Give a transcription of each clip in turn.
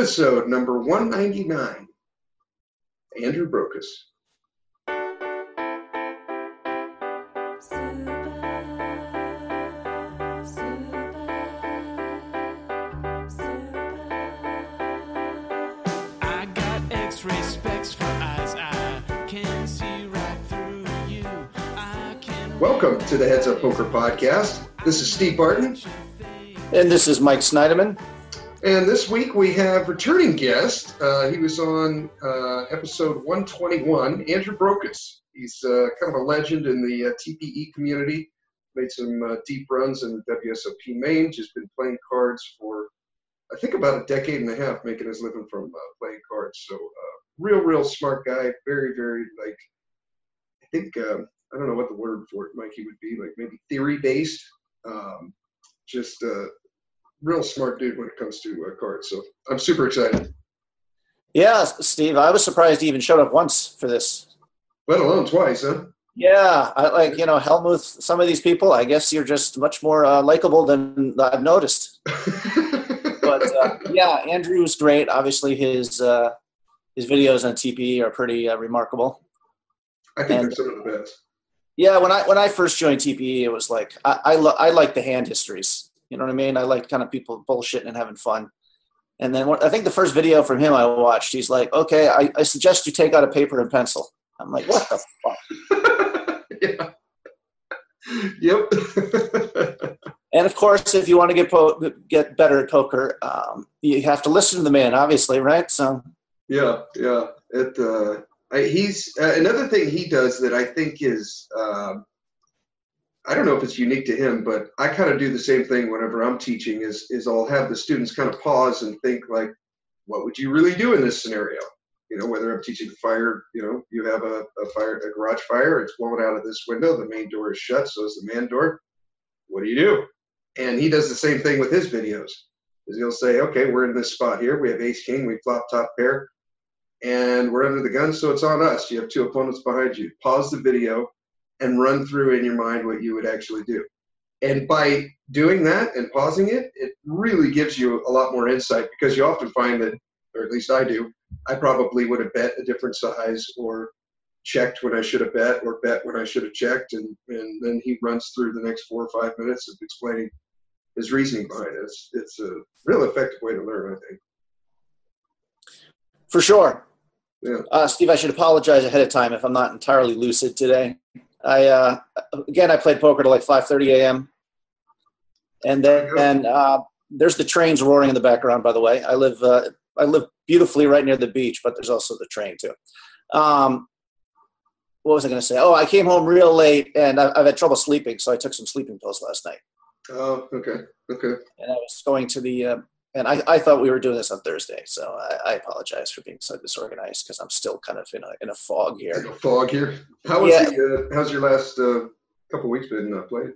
episode number 199. Andrew Brokos. I got X-ray specs for eyes. I can see right through you. I can Welcome to the Heads Up Poker Podcast. This is Steve Barton, And this is Mike Snyderman. And this week we have returning guest. Uh, he was on uh, episode 121, Andrew Brokos. He's uh, kind of a legend in the uh, TPE community. Made some uh, deep runs in the WSOP Main. Just been playing cards for, I think, about a decade and a half, making his living from uh, playing cards. So, real, real smart guy. Very, very like, I think um, I don't know what the word for it, Mikey, would be. Like maybe theory based. Um, just real smart dude when it comes to uh, cards. So I'm super excited. Yeah, Steve, I was surprised he even showed up once for this. Let alone twice, huh? Yeah, I like, you know, Helmuth, some of these people, I guess you're just much more uh, likable than I've noticed. But uh, yeah, Andrew's great. Obviously, his uh, his videos on TPE are pretty uh, remarkable. I think And- they're some of the best. Yeah, when I when I first joined TPE, it was like I I, lo- I like the hand histories. You know what I mean? I like kind of people bullshitting and having fun. And then I think the first video from him I watched, he's like, "Okay, I, I suggest you take out a paper and pencil." I'm like, "What the fuck?" yeah. Yep. And of course, if you want to get po- get better at poker, um, you have to listen to the man, obviously, right? So yeah, yeah. It. Uh, I, he's uh, another thing he does that I think is. Um, I don't know if it's unique to him, but I kind of do the same thing whenever I'm teaching. Is is I'll have the students kind of pause and think like, what would you really do in this scenario? You know, whether I'm teaching fire, you know, you have a, a fire, a garage fire, it's blowing out of this window, the main door is shut, so is the man door. What do you do? And he does the same thing with his videos. Is he'll say, okay, we're in this spot here. We have ace king, we flop top pair, and we're under the gun, so it's on us. You have two opponents behind you. Pause the video and run through in your mind what you would actually do. And by doing that and pausing it, it really gives you a lot more insight because you often find that, or at least I do, I probably would have bet a different size or checked when I should have bet or bet when I should have checked. And, and then he runs through the next four or five minutes of explaining his reasoning behind it. It's, it's a real effective way to learn, I think. for sure, Yeah. uh, Steve, I should apologize ahead of time if I'm not entirely lucid today. I uh, again, I played poker till like 5:30 a.m. and then and, uh, there's the trains roaring in the background. By the way, I live uh, I live beautifully right near the beach, but there's also the train too. Um, what was I going to say? Oh, I came home real late and I, I've had trouble sleeping, so I took some sleeping pills last night. Oh, okay. Okay. And I was going to the uh, and I, I thought we were doing this on Thursday, so I, I apologize for being so disorganized because I'm still kind of in a in a fog here. a fog here. How was Yeah. the, uh, how's your last uh, couple weeks been uh, played?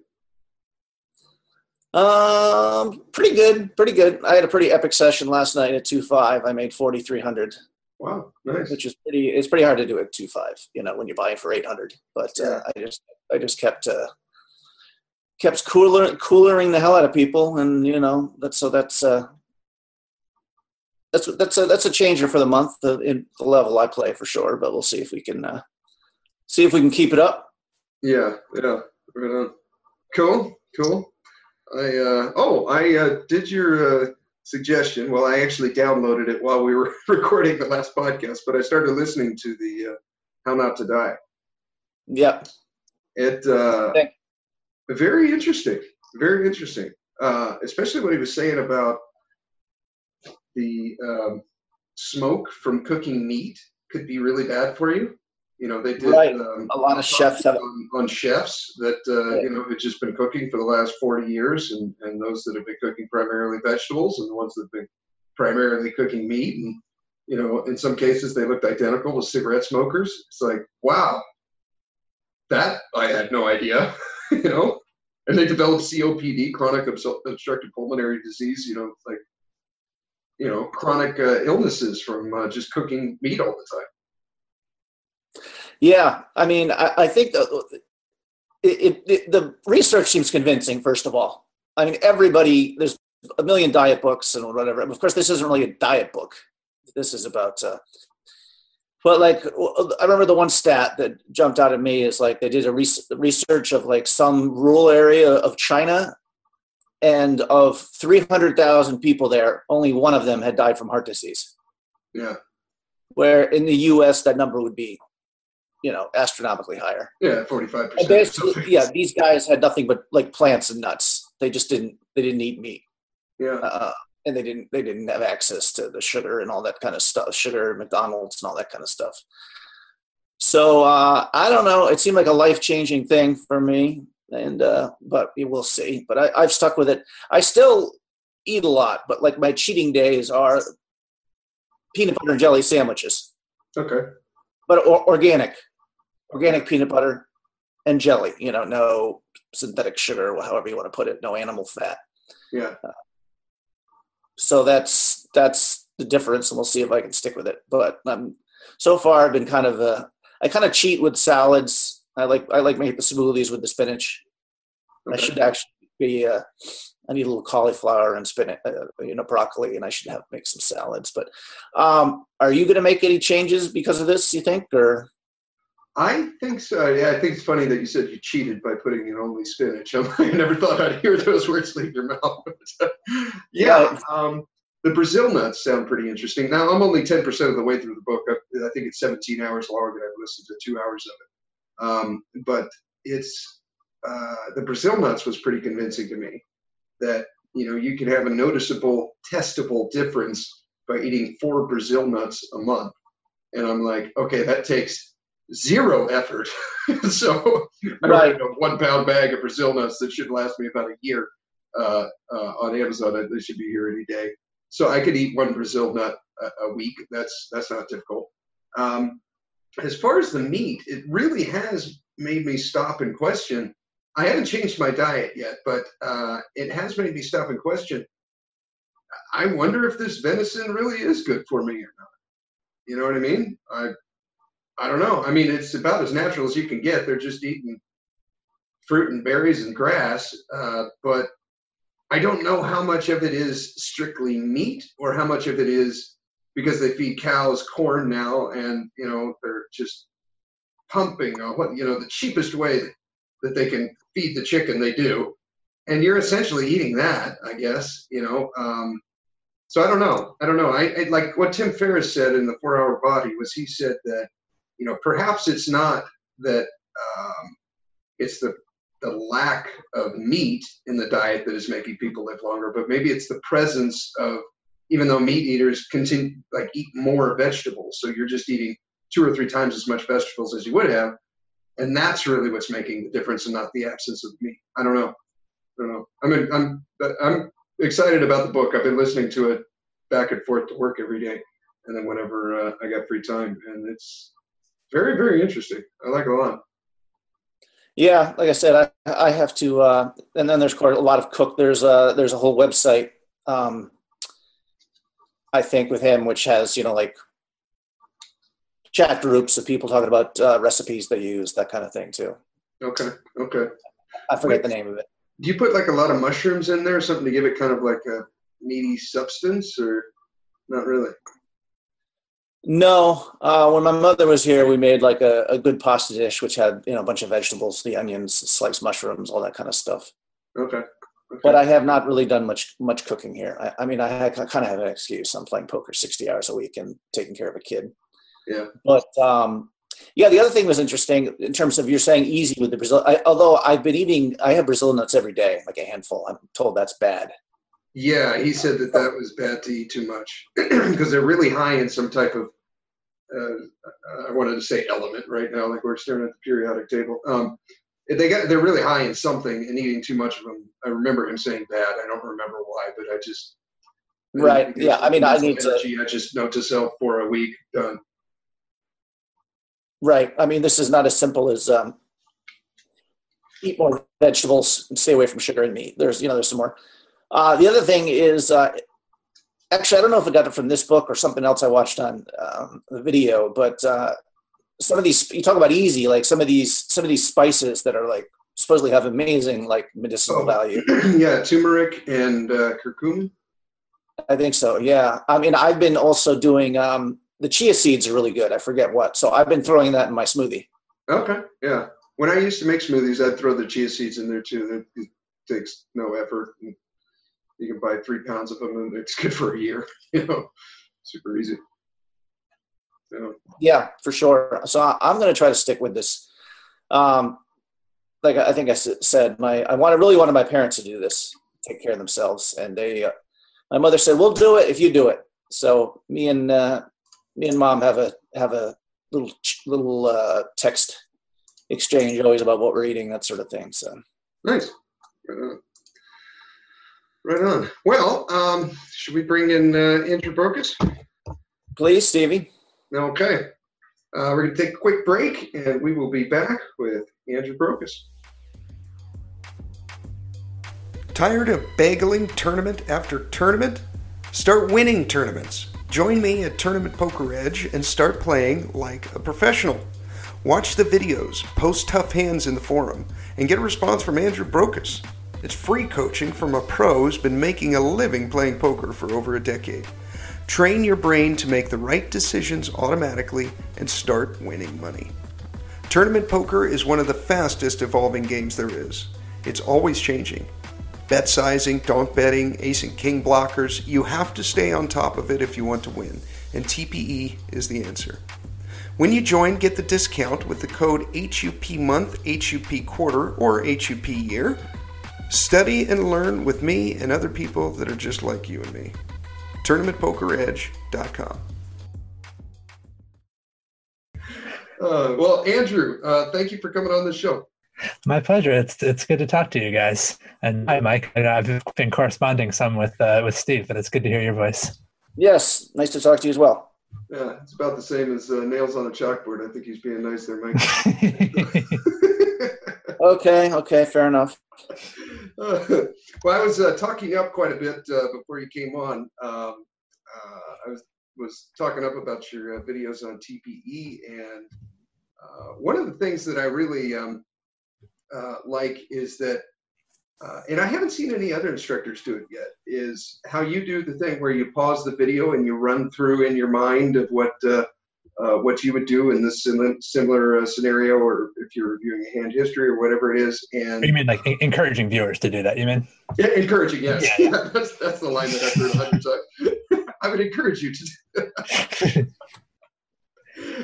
Um, pretty good, pretty good. I had a pretty epic session last night at two five. I made forty three hundred, Wow, nice. which is pretty. It's pretty hard to do at two five. You know, when you're buying for eight hundred. But uh, I just I just kept uh, kept cooler coolering the hell out of people, and you know that's so that's uh, that's that's a that's a changer for the month. The in the level I play for sure, but we'll see if we can uh, see if we can keep it up. Yeah, yeah. Right on. Cool, cool. I uh, oh, I uh, did your uh, suggestion. Well, I actually downloaded it while we were recording the last podcast, but I started listening to the uh, "How Not to Die." Yep. It uh, very interesting, very interesting. Uh, especially what he was saying about the um, smoke from cooking meat could be really bad for you. You know, they did Right. um, A lot of chefs have on, on chefs that uh, you know had just been cooking for the last 40 years, and, and those that have been cooking primarily vegetables, and the ones that have been primarily cooking meat, and you know, in some cases they looked identical with cigarette smokers. It's like, wow, that I had no idea, you know. And they developed COPD, chronic obstructive pulmonary disease. You know, like you know, chronic uh, illnesses from uh, just cooking meat all the time. Yeah, I mean, I, I think the, it, it, the research seems convincing. First of all, I mean, everybody there's a million diet books and whatever. Of course, this isn't really a diet book. This is about. Uh, but like, I remember the one stat that jumped out at me is like they did a research of like some rural area of China, and of three hundred thousand people there, only one of them had died from heart disease. Yeah. Where in the U.S. that number would be you know astronomically higher. Yeah, forty five percent. Basically, yeah, these guys had nothing but like plants and nuts. They just didn't they didn't eat meat. Yeah. Uh, and they didn't they didn't have access to the sugar and all that kind of stuff, sugar, McDonald's and all that kind of stuff. So uh, I don't know. It seemed like a life changing thing for me, and uh, but we'll see. But I, I've stuck with it. I still eat a lot, but like my cheating days are peanut butter and jelly sandwiches. Okay. But or, organic organic peanut butter and jelly. You know, no synthetic sugar, however you want to put it, no animal fat. Yeah. Uh, so that's that's the difference, and we'll see if I can stick with it. But um, so far, I've been kind of uh, I kind of cheat with salads. I like I like making the smoothies with the spinach. Okay. I should actually be. Uh, I need a little cauliflower and spinach, uh, you know, broccoli, and I should have make some salads. But um, are you going to make any changes because of this? You think, or I think so. Yeah, I think it's funny that you said you cheated by putting in only spinach. I never thought I'd hear those words leave your mouth. yeah, um, the Brazil nuts sound pretty interesting. Now I'm only ten percent of the way through the book. I, I, think it's 17 hours long, and I've listened to two hours of it. Um, but it's uh, the Brazil nuts was pretty convincing to me that you know you can have a noticeable, testable difference by eating four Brazil nuts a month. And I'm like, okay, that takes zero effort. so I right. a one pound bag of Brazil nuts that should last me about a year uh, uh, on Amazon. They should be here any day. So I could eat one Brazil nut a, a week. That's that's not difficult. Um, as far as the meat, it really has made me stop and question. I haven't changed my diet yet, but uh, it has made me stop and question. I wonder if this venison really is good for me or not. You know what I mean? I I don't know. I mean, it's about as natural as you can get. They're just eating fruit and berries and grass, uh, but I don't know how much of it is strictly meat or how much of it is because they feed cows corn now, and you know they're just pumping uh, what you know the cheapest way that they can feed the chicken they do, and you're essentially eating that, I guess. You know, um, so I don't know. I don't know. I, I like what Tim Ferriss said in the Four Hour Body was he said that you know, perhaps it's not that um, it's the the lack of meat in the diet that is making people live longer, but maybe it's the presence of even though meat eaters continue like eat more vegetables, so you're just eating two or three times as much vegetables as you would have, and that's really what's making the difference, and not the absence of meat. I don't know. I don't know. I mean, I'm I'm excited about the book. I've been listening to it back and forth to work every day, and then whenever uh, I got free time, and it's very very interesting. I like it a lot. Yeah, like I said, I I have to, uh, and then there's quite a lot of cook. There's a there's a whole website, um, I think, with him, which has you know like chat groups of people talking about uh, recipes they use, that kind of thing too. Okay. Okay. I forget Wait, the name of it. Do you put like a lot of mushrooms in there, something to give it kind of like a meaty substance, or not really? No, uh, when my mother was here, we made like a, a good pasta dish, which had you know a bunch of vegetables, the onions, sliced mushrooms, all that kind of stuff. Okay. Okay. But I have not really done much much cooking here. I, I mean, I, I kind of have an excuse. I'm playing poker 60 hours a week and taking care of a kid. Yeah. But um, yeah, the other thing was interesting in terms of you're saying easy with the Brazil. I, although I've been eating, I have Brazil nuts every day, like a handful. I'm told that's bad. Yeah, he said that that was bad to eat too much because they're really high in some type of. Uh, I wanted to say element right now, like we're staring at the periodic table. Um, they got they're really high in something, and eating too much of them. I remember him saying bad. I don't remember why, but I just. right. Yeah. I mean, I need energy. to. I just note to self for a week done. Right. I mean, this is not as simple as um, eat more vegetables and stay away from sugar and meat. There's, you know, there's some more. Uh, the other thing is, uh, actually, I don't know if I got it from this book or something else I watched on um, the video, but uh, some of these you talk about easy, like some of these some of these spices that are like supposedly have amazing like medicinal Oh. value. yeah, turmeric and uh, curcumin. I think so. Yeah. I mean, I've been also doing um, the chia seeds are really good. I forget what. So I've been throwing that in my smoothie. Okay, yeah. When I used to make smoothies, I'd throw the chia seeds in there too. It takes no effort. You can buy three pounds of them, and it's good for a year. You know, super easy. So, Yeah, for sure. So I, I'm going to try to stick with this. Um, like I think I said, my I wanted really wanted my parents to do this, take care of themselves, and they. Uh, my mother said, "We'll do it if you do it." So me and uh, me and mom have a have a little little uh, text exchange always about what we're eating, that sort of thing. So nice. Right on. Right on. Well, um, should we bring in uh, Andrew Brokos? please, Stevie. Okay. Uh, we're going to take a quick break, and we will be back with Andrew Brokos. Tired of bageling tournament after tournament? Start winning tournaments. Join me at Tournament Poker Edge and start playing like a professional. Watch the videos, post tough hands in the forum, and get a response from Andrew Brokos. It's free coaching from a pro who's been making a living playing poker for over a decade. Train your brain to make the right decisions automatically and start winning money. Tournament poker is one of the fastest evolving games there is. It's always changing. Bet sizing, donk betting, ace and king blockers, you have to stay on top of it if you want to win, and TPE is the answer. When you join, get the discount with the code HUP month, HUP quarter, or HUP year. Study and learn with me and other people that are just like you and me. TournamentPokerEdge.com. Uh, well, Andrew, uh, thank you for coming on the show. My pleasure. It's it's good to talk to you guys. And hi, Mike. I know I've been corresponding some with uh, with Steve, but it's good to hear your voice. Yes, nice to talk to you as well. Yeah, it's about the same as uh, nails on a chalkboard. I think he's being nice there, Mike. Okay, okay, fair enough. Well, I was uh, talking up quite a bit uh, before you came on. Um, uh, I was was talking up about your uh, videos on TPE, and uh, one of the things that I really um, like is that, and I haven't seen any other instructors do it yet, is how you do the thing where you pause the video and you run through in your mind of what. Uh, uh, what you would do in this similar, similar uh, scenario, or if you're reviewing a hand history or whatever it is, and you mean like en- encouraging viewers to do that? You mean? yeah, encouraging, yes. Yeah. Yeah, that's that's the line that I've heard a hundred times. I would encourage you to. do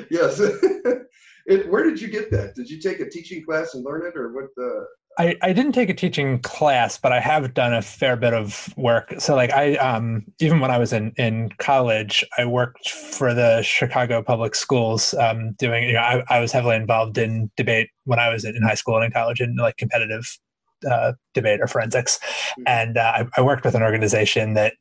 Yes. it, where did you get that? Did you take a teaching class and learn it, or what? The I, I didn't take a teaching class, but I have done a fair bit of work. So like I um even when I was in, in college, I worked for the Chicago Public Schools, um, doing you know, I, I was heavily involved in debate when I was in, in high school and in college in like competitive uh, debate or forensics. And uh, I, I worked with an organization that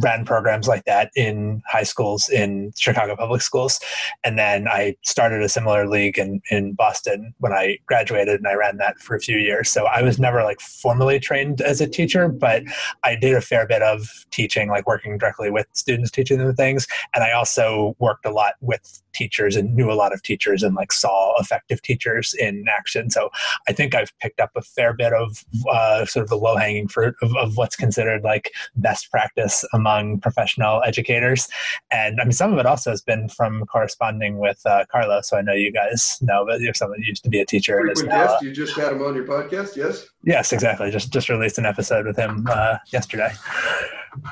ran programs like that in high schools in Chicago public schools. And then I started a similar league in, in Boston when I graduated and I ran that for a few years. So I was never like formally trained as a teacher, but I did a fair bit of teaching, like working directly with students, teaching them things. And I also worked a lot with teachers and knew a lot of teachers and like saw effective teachers in action. So I think I've picked up a fair bit of uh, sort of the low hanging fruit of, of what's considered like best practice among professional educators. And I mean, some of it also has been from corresponding with uh, Carlos. So I know you guys know, but you're someone who used to be a teacher frequent guest, you just had him on your podcast, yes? Yes, exactly. Just just released an episode with him uh, yesterday.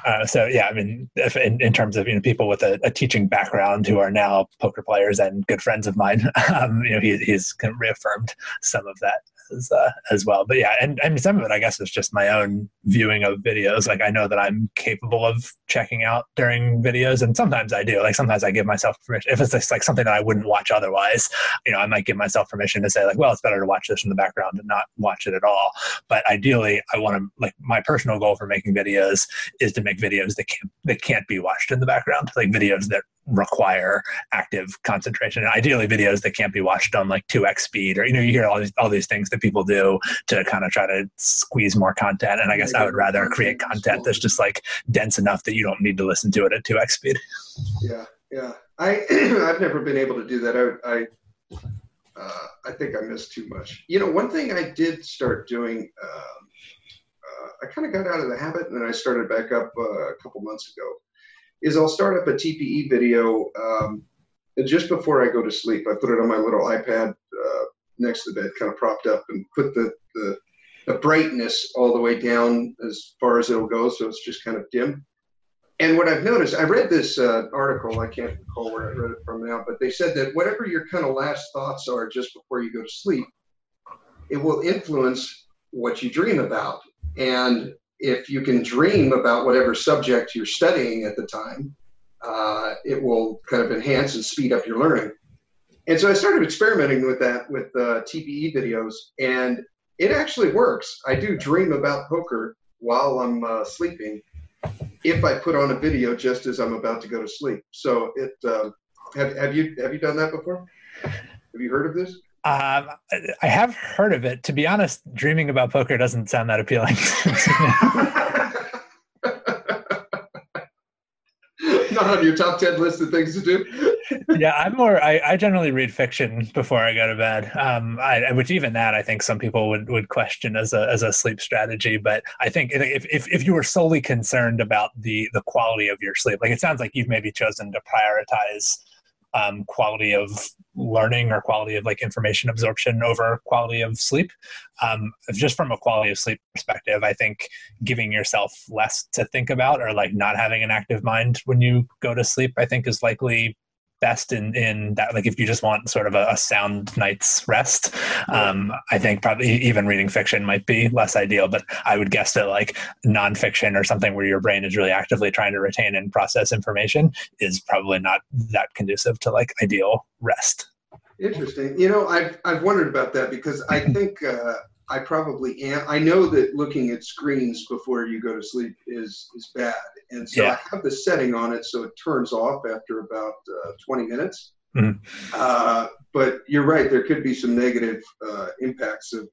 Uh, so yeah, I mean, if in, in terms of you know people with a, a teaching background who are now poker players and good friends of mine, um, you know, he, he's reaffirmed some of that as uh, as well. But yeah, and, and some of it, I guess, is just my own viewing of videos. Like I know that I'm capable of checking out during videos, and sometimes I do. Like sometimes I give myself permission if it's just like something that I wouldn't watch otherwise. You know, I might give myself permission to say like, well, it's better to watch this in the background and not watch it at all. But ideally, I want to like my personal goal for making videos is to make videos that can't that can't be watched in the background, like videos that require active concentration. And ideally, videos that can't be watched on like two x speed, or you know, you hear all these all these things that people do to kind of try to squeeze more content. And I guess I would rather create content that's just like dense enough that you don't need to listen to it at two x speed. Yeah, yeah. I I've never been able to do that. I, I uh, I think I missed too much. You know, one thing I did start doing, um, uh, I kind of got out of the habit, and then I started back up uh, a couple months ago. Is I'll start up a TPE video um, just before I go to sleep. I put it on my little iPad uh, next to the bed, kind of propped up, and put the, the the brightness all the way down as far as it'll go, so it's just kind of dim. And what I've noticed, I read this uh, article, I can't recall where I read it from now, but they said that whatever your kind of last thoughts are just before you go to sleep, it will influence what you dream about. And if you can dream about whatever subject you're studying at the time, uh, it will kind of enhance and speed up your learning. And so I started experimenting with that with uh, TPE videos, and it actually works. I do dream about poker while I'm uh, sleeping if I put on a video just as I'm about to go to sleep. So it uh, have have you have you done that before? Have you heard of this? Um, I have heard of it. To be honest, dreaming about poker doesn't sound that appealing. Not on your top ten list of things to do. yeah, I'm more. I, I generally read fiction before I go to bed. Um, I, which even that I think some people would, would question as a as a sleep strategy. But I think if, if if you were solely concerned about the the quality of your sleep, like it sounds like you've maybe chosen to prioritize um, quality of learning or quality of like information absorption over quality of sleep. Um, just from a quality of sleep perspective, I think giving yourself less to think about or like not having an active mind when you go to sleep, I think is likely best in in that like if you just want sort of a, a sound night's rest um, i think probably even reading fiction might be less ideal but i would guess that like nonfiction or something where your brain is really actively trying to retain and process information is probably not that conducive to like ideal rest. Interesting. You know i've i've wondered about that because i think uh I probably am. I know that looking at screens before you go to sleep is is bad, and so yeah. I have the setting on it so it turns off after about uh, 20 minutes. Mm-hmm. Uh, but you're right; there could be some negative uh, impacts of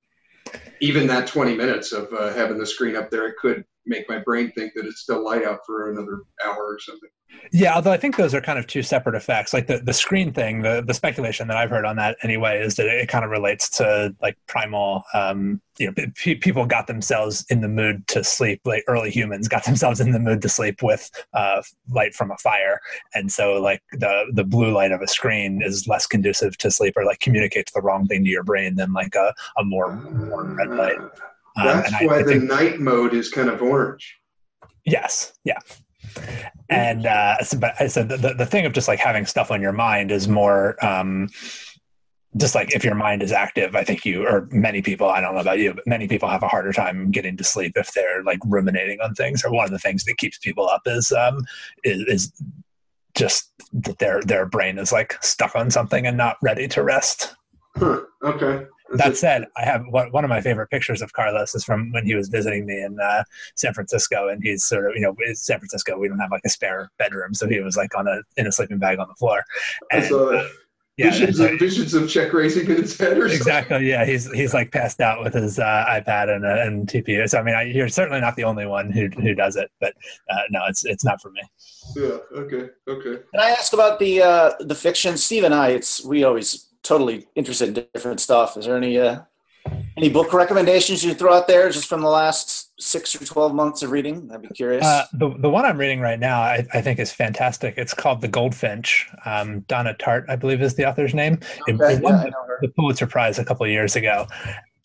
even that 20 minutes of uh, having the screen up there. It could make my brain think that it's still light out for another hour or something. Yeah, although I think those are kind of two separate effects. Like the, the screen thing, the, the speculation that I've heard on that anyway is that it kind of relates to like primal, um, you know, p- people got themselves in the mood to sleep, like early humans got themselves in the mood to sleep with uh, light from a fire. And so like the, the blue light of a screen is less conducive to sleep or like communicates the wrong thing to your brain than like a, a more warm red light. Um, That's why I, I the think, night mode is kind of orange. Yes. Yeah and uh, so, but I said the, the thing of just like having stuff on your mind is more um, just like if your mind is active i think you or many people i don't know about you but many people have a harder time getting to sleep if they're like ruminating on things or one of the things that keeps people up is um is, is just that their their brain is like stuck on something and not ready to rest huh. okay that said, I have one, one of my favorite pictures of Carlos is from when he was visiting me in uh, San Francisco, and he's sort of you know in San Francisco we don't have like a spare bedroom, so he was like on a in a sleeping bag on the floor. And, uh, yeah, visions, of, visions of check raising in his head, or exactly. Something. Yeah, he's he's like passed out with his uh, iPad and uh, and TPE. So I mean, I, you're certainly not the only one who who does it, but uh, no, it's it's not for me. Yeah. Okay. Okay. Can I ask about the uh, the fiction? Steve and I, it's we always totally interested in different stuff. Is there any uh, any book recommendations you throw out there just from the last six or twelve months of reading? I'd be curious. Uh, the the one I'm reading right now, I, I, think, is fantastic. It's called The Goldfinch. Um, Donna Tartt, I believe, is the author's name. Okay, it, it won yeah, the Pulitzer Prize a couple of years ago.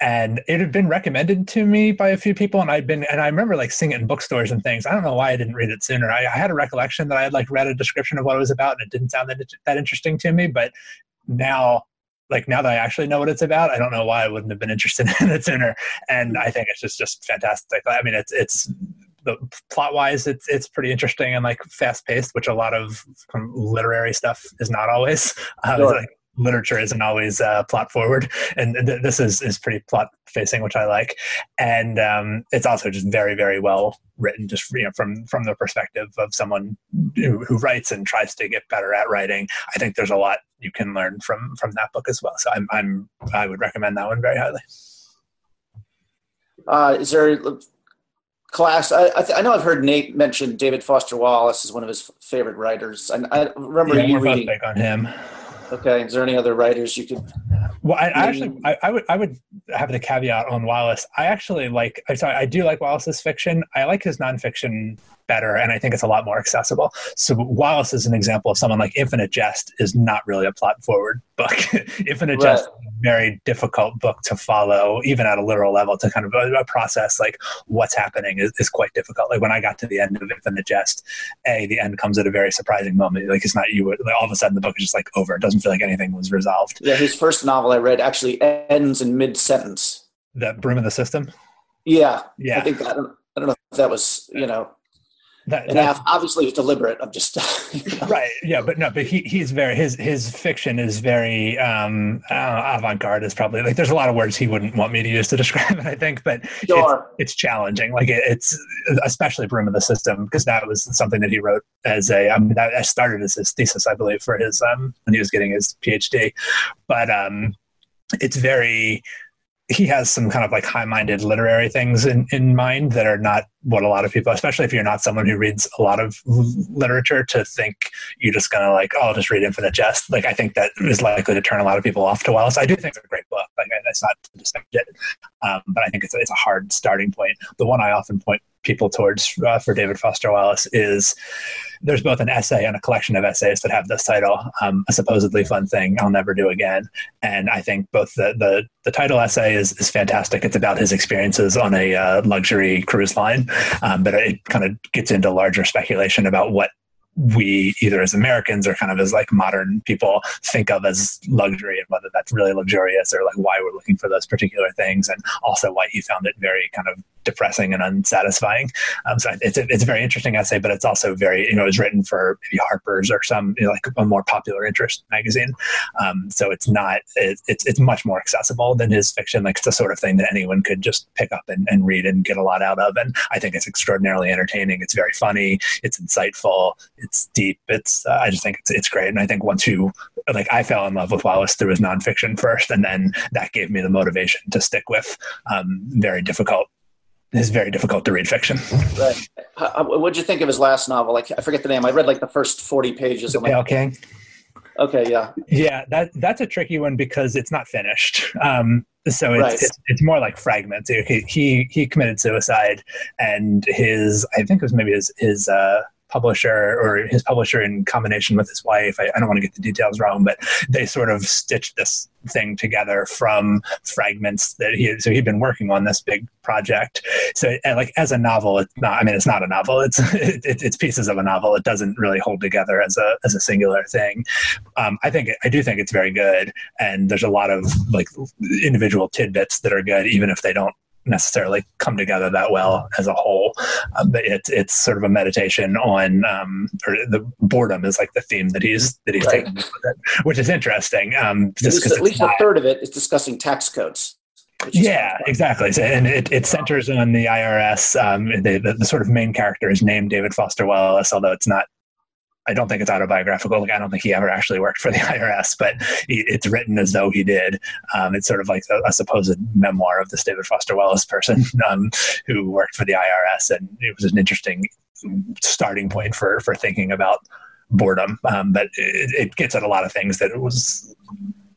And it had been recommended to me by a few people, and I'd been, and I remember like seeing it in bookstores and things. I don't know why I didn't read it sooner. I, I had a recollection that I had like read a description of what it was about, and it didn't sound that that interesting to me. But now like now that I actually know what it's about, I don't know why I wouldn't have been interested in it sooner. And I think it's just just fantastic. I mean, it's it's the plot wise, it's it's pretty interesting and like fast paced, which a lot of literary stuff is not always. Uh, sure. like, literature isn't always uh, plot forward, and th- this is is pretty plot facing, which I like. And um, it's also just very very well written, just you know from from the perspective of someone who, who, writes and tries to get better at writing. I think there's a lot you can learn from from that book as well. So I'm I'm I would recommend that one very highly. Uh, is there class? I I, th- I, know I've heard Nate mention David Foster Wallace is one of his favorite writers. I, I remember yeah, you reading on him. Okay. Is there any other writers you could Well, I, I actually, I, I, would, I would have the caveat on Wallace. I actually like, I'm sorry, I do like Wallace's fiction. I like his nonfiction better, and I think it's a lot more accessible. So Wallace is an example of someone like Infinite Jest is not really a plot forward book. Infinite right. Jest very difficult book to follow, even at a literal level, to kind of a, a process like what's happening is, is, quite difficult. Like when I got to the end of Infinite Jest, a the end comes at a very surprising moment. Like it's not you. Like all of a sudden the book is just like over. It doesn't feel like anything was resolved. Yeah, his first novel I read actually ends in mid sentence. The Broom of the System. Yeah, yeah. I think don't, I don't know if that was you know that, and that, obviously it's deliberate. I'm just you know. right. Yeah, but no, but he he's very his his fiction is very um avant garde is probably like there's a lot of words he wouldn't want me to use to describe it. I think, but sure. it's, it's challenging. Like it, it's especially Broom of the System because that was something that he wrote as a I mean that started as his thesis I believe for his um when he was getting his PhD, but um it's very he has some kind of like high-minded literary things in, in mind that are not what a lot of people especially if you're not someone who reads a lot of literature to think you're just gonna like oh I'll just read infinite jest. Like i think that is likely to turn a lot of people off to wallace i do think it's a great book. Like that's not to dismiss it. Um, but i think it's, it's a hard starting point. The one i often point people towards uh, for David Foster Wallace is there's both an essay and a collection of essays that have this title, um, a supposedly fun thing I'll never do again. And I think both the the, the title essay is, is fantastic. It's about his experiences on a uh, luxury cruise line, um, but it kind of gets into larger speculation about what we either as Americans or kind of as like modern people think of as luxury and whether that's really luxurious or like why we're looking for those particular things and also why he found it very kind of depressing and unsatisfying. Um, so it's a, it's a very interesting essay, but it's also very, you know, it's written for maybe Harper's or some, you know, like a more popular interest magazine. Um, so it's not, it, it's, it's much more accessible than his fiction. Like it's the sort of thing that anyone could just pick up and, and read and get a lot out of. And I think it's extraordinarily entertaining. It's very funny. It's insightful. It's deep. It's, uh, I just think it's, it's great. And I think once you, like I fell in love with Wallace through his nonfiction first, and then that gave me the motivation to stick with um, very difficult is very difficult to read fiction. Right. what did you think of his last novel? Like I forget the name. I read like the first forty pages. The Pale King. Okay, yeah. Yeah, that that's a tricky one because it's not finished. Um, so it's, right. it's, it's more like fragments. He, he he committed suicide, and his I think it was maybe his his uh, publisher or his publisher in combination with his wife. I, I, don't want to get the details wrong, but they sort of stitched this thing together from fragments that he so he'd been working on this big project. So like as a novel, it's not. I mean, it's not a novel. It's it, it's pieces of a novel. It doesn't really hold together as a as a singular thing. Um, I think I do think it's very good, and there's a lot of like individual tidbits that are good, even if they don't necessarily come together that well as a whole. Um, but it's it's sort of a meditation on um, or the boredom is like the theme that he's that he's right. taking with it, which is interesting. Um, just at least, at least not, a third of it is discussing tax codes. Yeah, exactly. So, and it, it centers on the IRS. Um, the, the, the, sort of main character is named David Foster Wallace, although it's not I don't think it's autobiographical. Like I don't think he ever actually worked for the IRS, but he, it's written as though he did. Um, it's sort of like a, a, supposed memoir of this David Foster Wallace person um, who worked for the IRS, and it was an interesting starting point for for thinking about boredom. Um, but it, it, gets at a lot of things that it was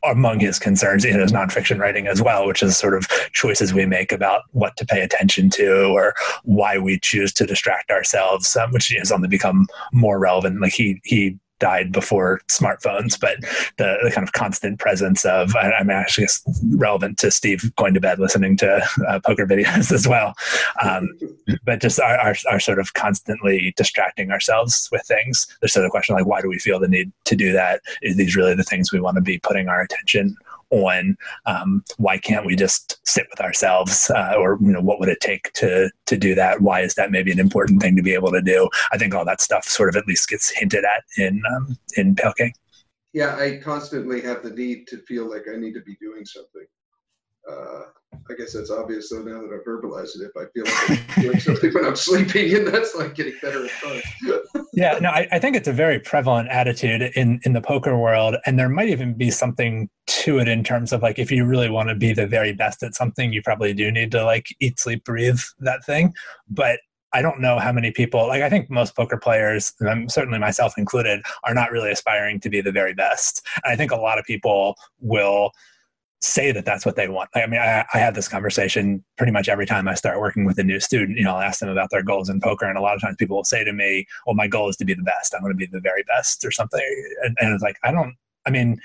among his concerns in his nonfiction writing as well, which is sort of choices we make about what to pay attention to or why we choose to distract ourselves, um, which has only become more relevant. Like he he died before smartphones, but the, the, kind of constant presence of, I, I'm actually relevant to Steve going to bed listening to uh, poker videos as well. Um, but just our, our, our, sort of constantly distracting ourselves with things. There's sort of question like, why do we feel the need to do that? Is these really the things we want to be putting our attention on um, why can't we just sit with ourselves uh, or you know what would it take to to do that? Why is that maybe an important thing to be able to do? I think all that stuff sort of at least gets hinted at in um, in pale king yeah i constantly have the need to feel like i need to be doing something. Uh, I guess that's obvious though now that I've verbalized it. If I feel like I'm doing something when I'm sleeping, and that's like getting better at times. yeah, no, I, I, think it's a very prevalent attitude in in the poker world, and there might even be something to it in terms of like if you really want to be the very best at something, you probably do need to like eat, sleep, breathe that thing. But I don't know how many people, like I think most poker players, and certainly myself included, are not really aspiring to be the very best. And I think a lot of people will say that that's what they want. I mean, I, I have this conversation pretty much every time I start working with a new student. You know, I'll ask them about their goals in poker, and a lot of times people will say to me, "Well, my goal is to be the best. I want to be the very best, or something." And, and it's like, I don't. I mean,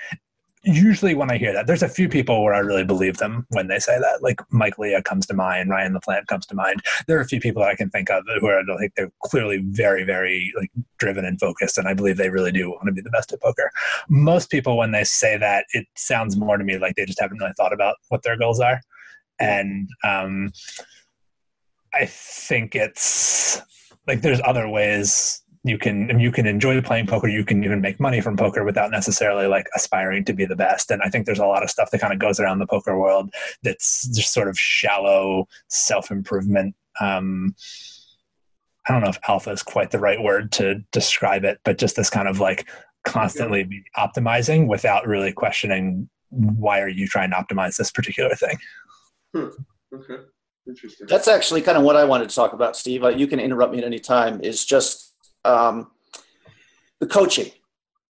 usually when I hear that, there's a few people where I really believe them when they say that. Like Mike Leah comes to mind, Ryan LaPlante comes to mind. There are a few people that I can think of who are, I think they're clearly very, very like driven and focused, and I believe they really do want to be the best at poker. Most people, when they say that, it sounds more to me like they just haven't really thought about what their goals are, and um, I think it's like there's other ways you can you can enjoy playing poker you can even make money from poker without necessarily like aspiring to be the best and i think there's a lot of stuff that kind of goes around the poker world that's just sort of shallow self-improvement um i don't know if alpha is quite the right word to describe it but just this kind of like constantly be optimizing without really questioning why are you trying to optimize this particular thing Hmm. Okay. Interesting. That's actually kind of what I wanted to talk about, Steve. Uh, you can interrupt me at any time. Is just um, the coaching.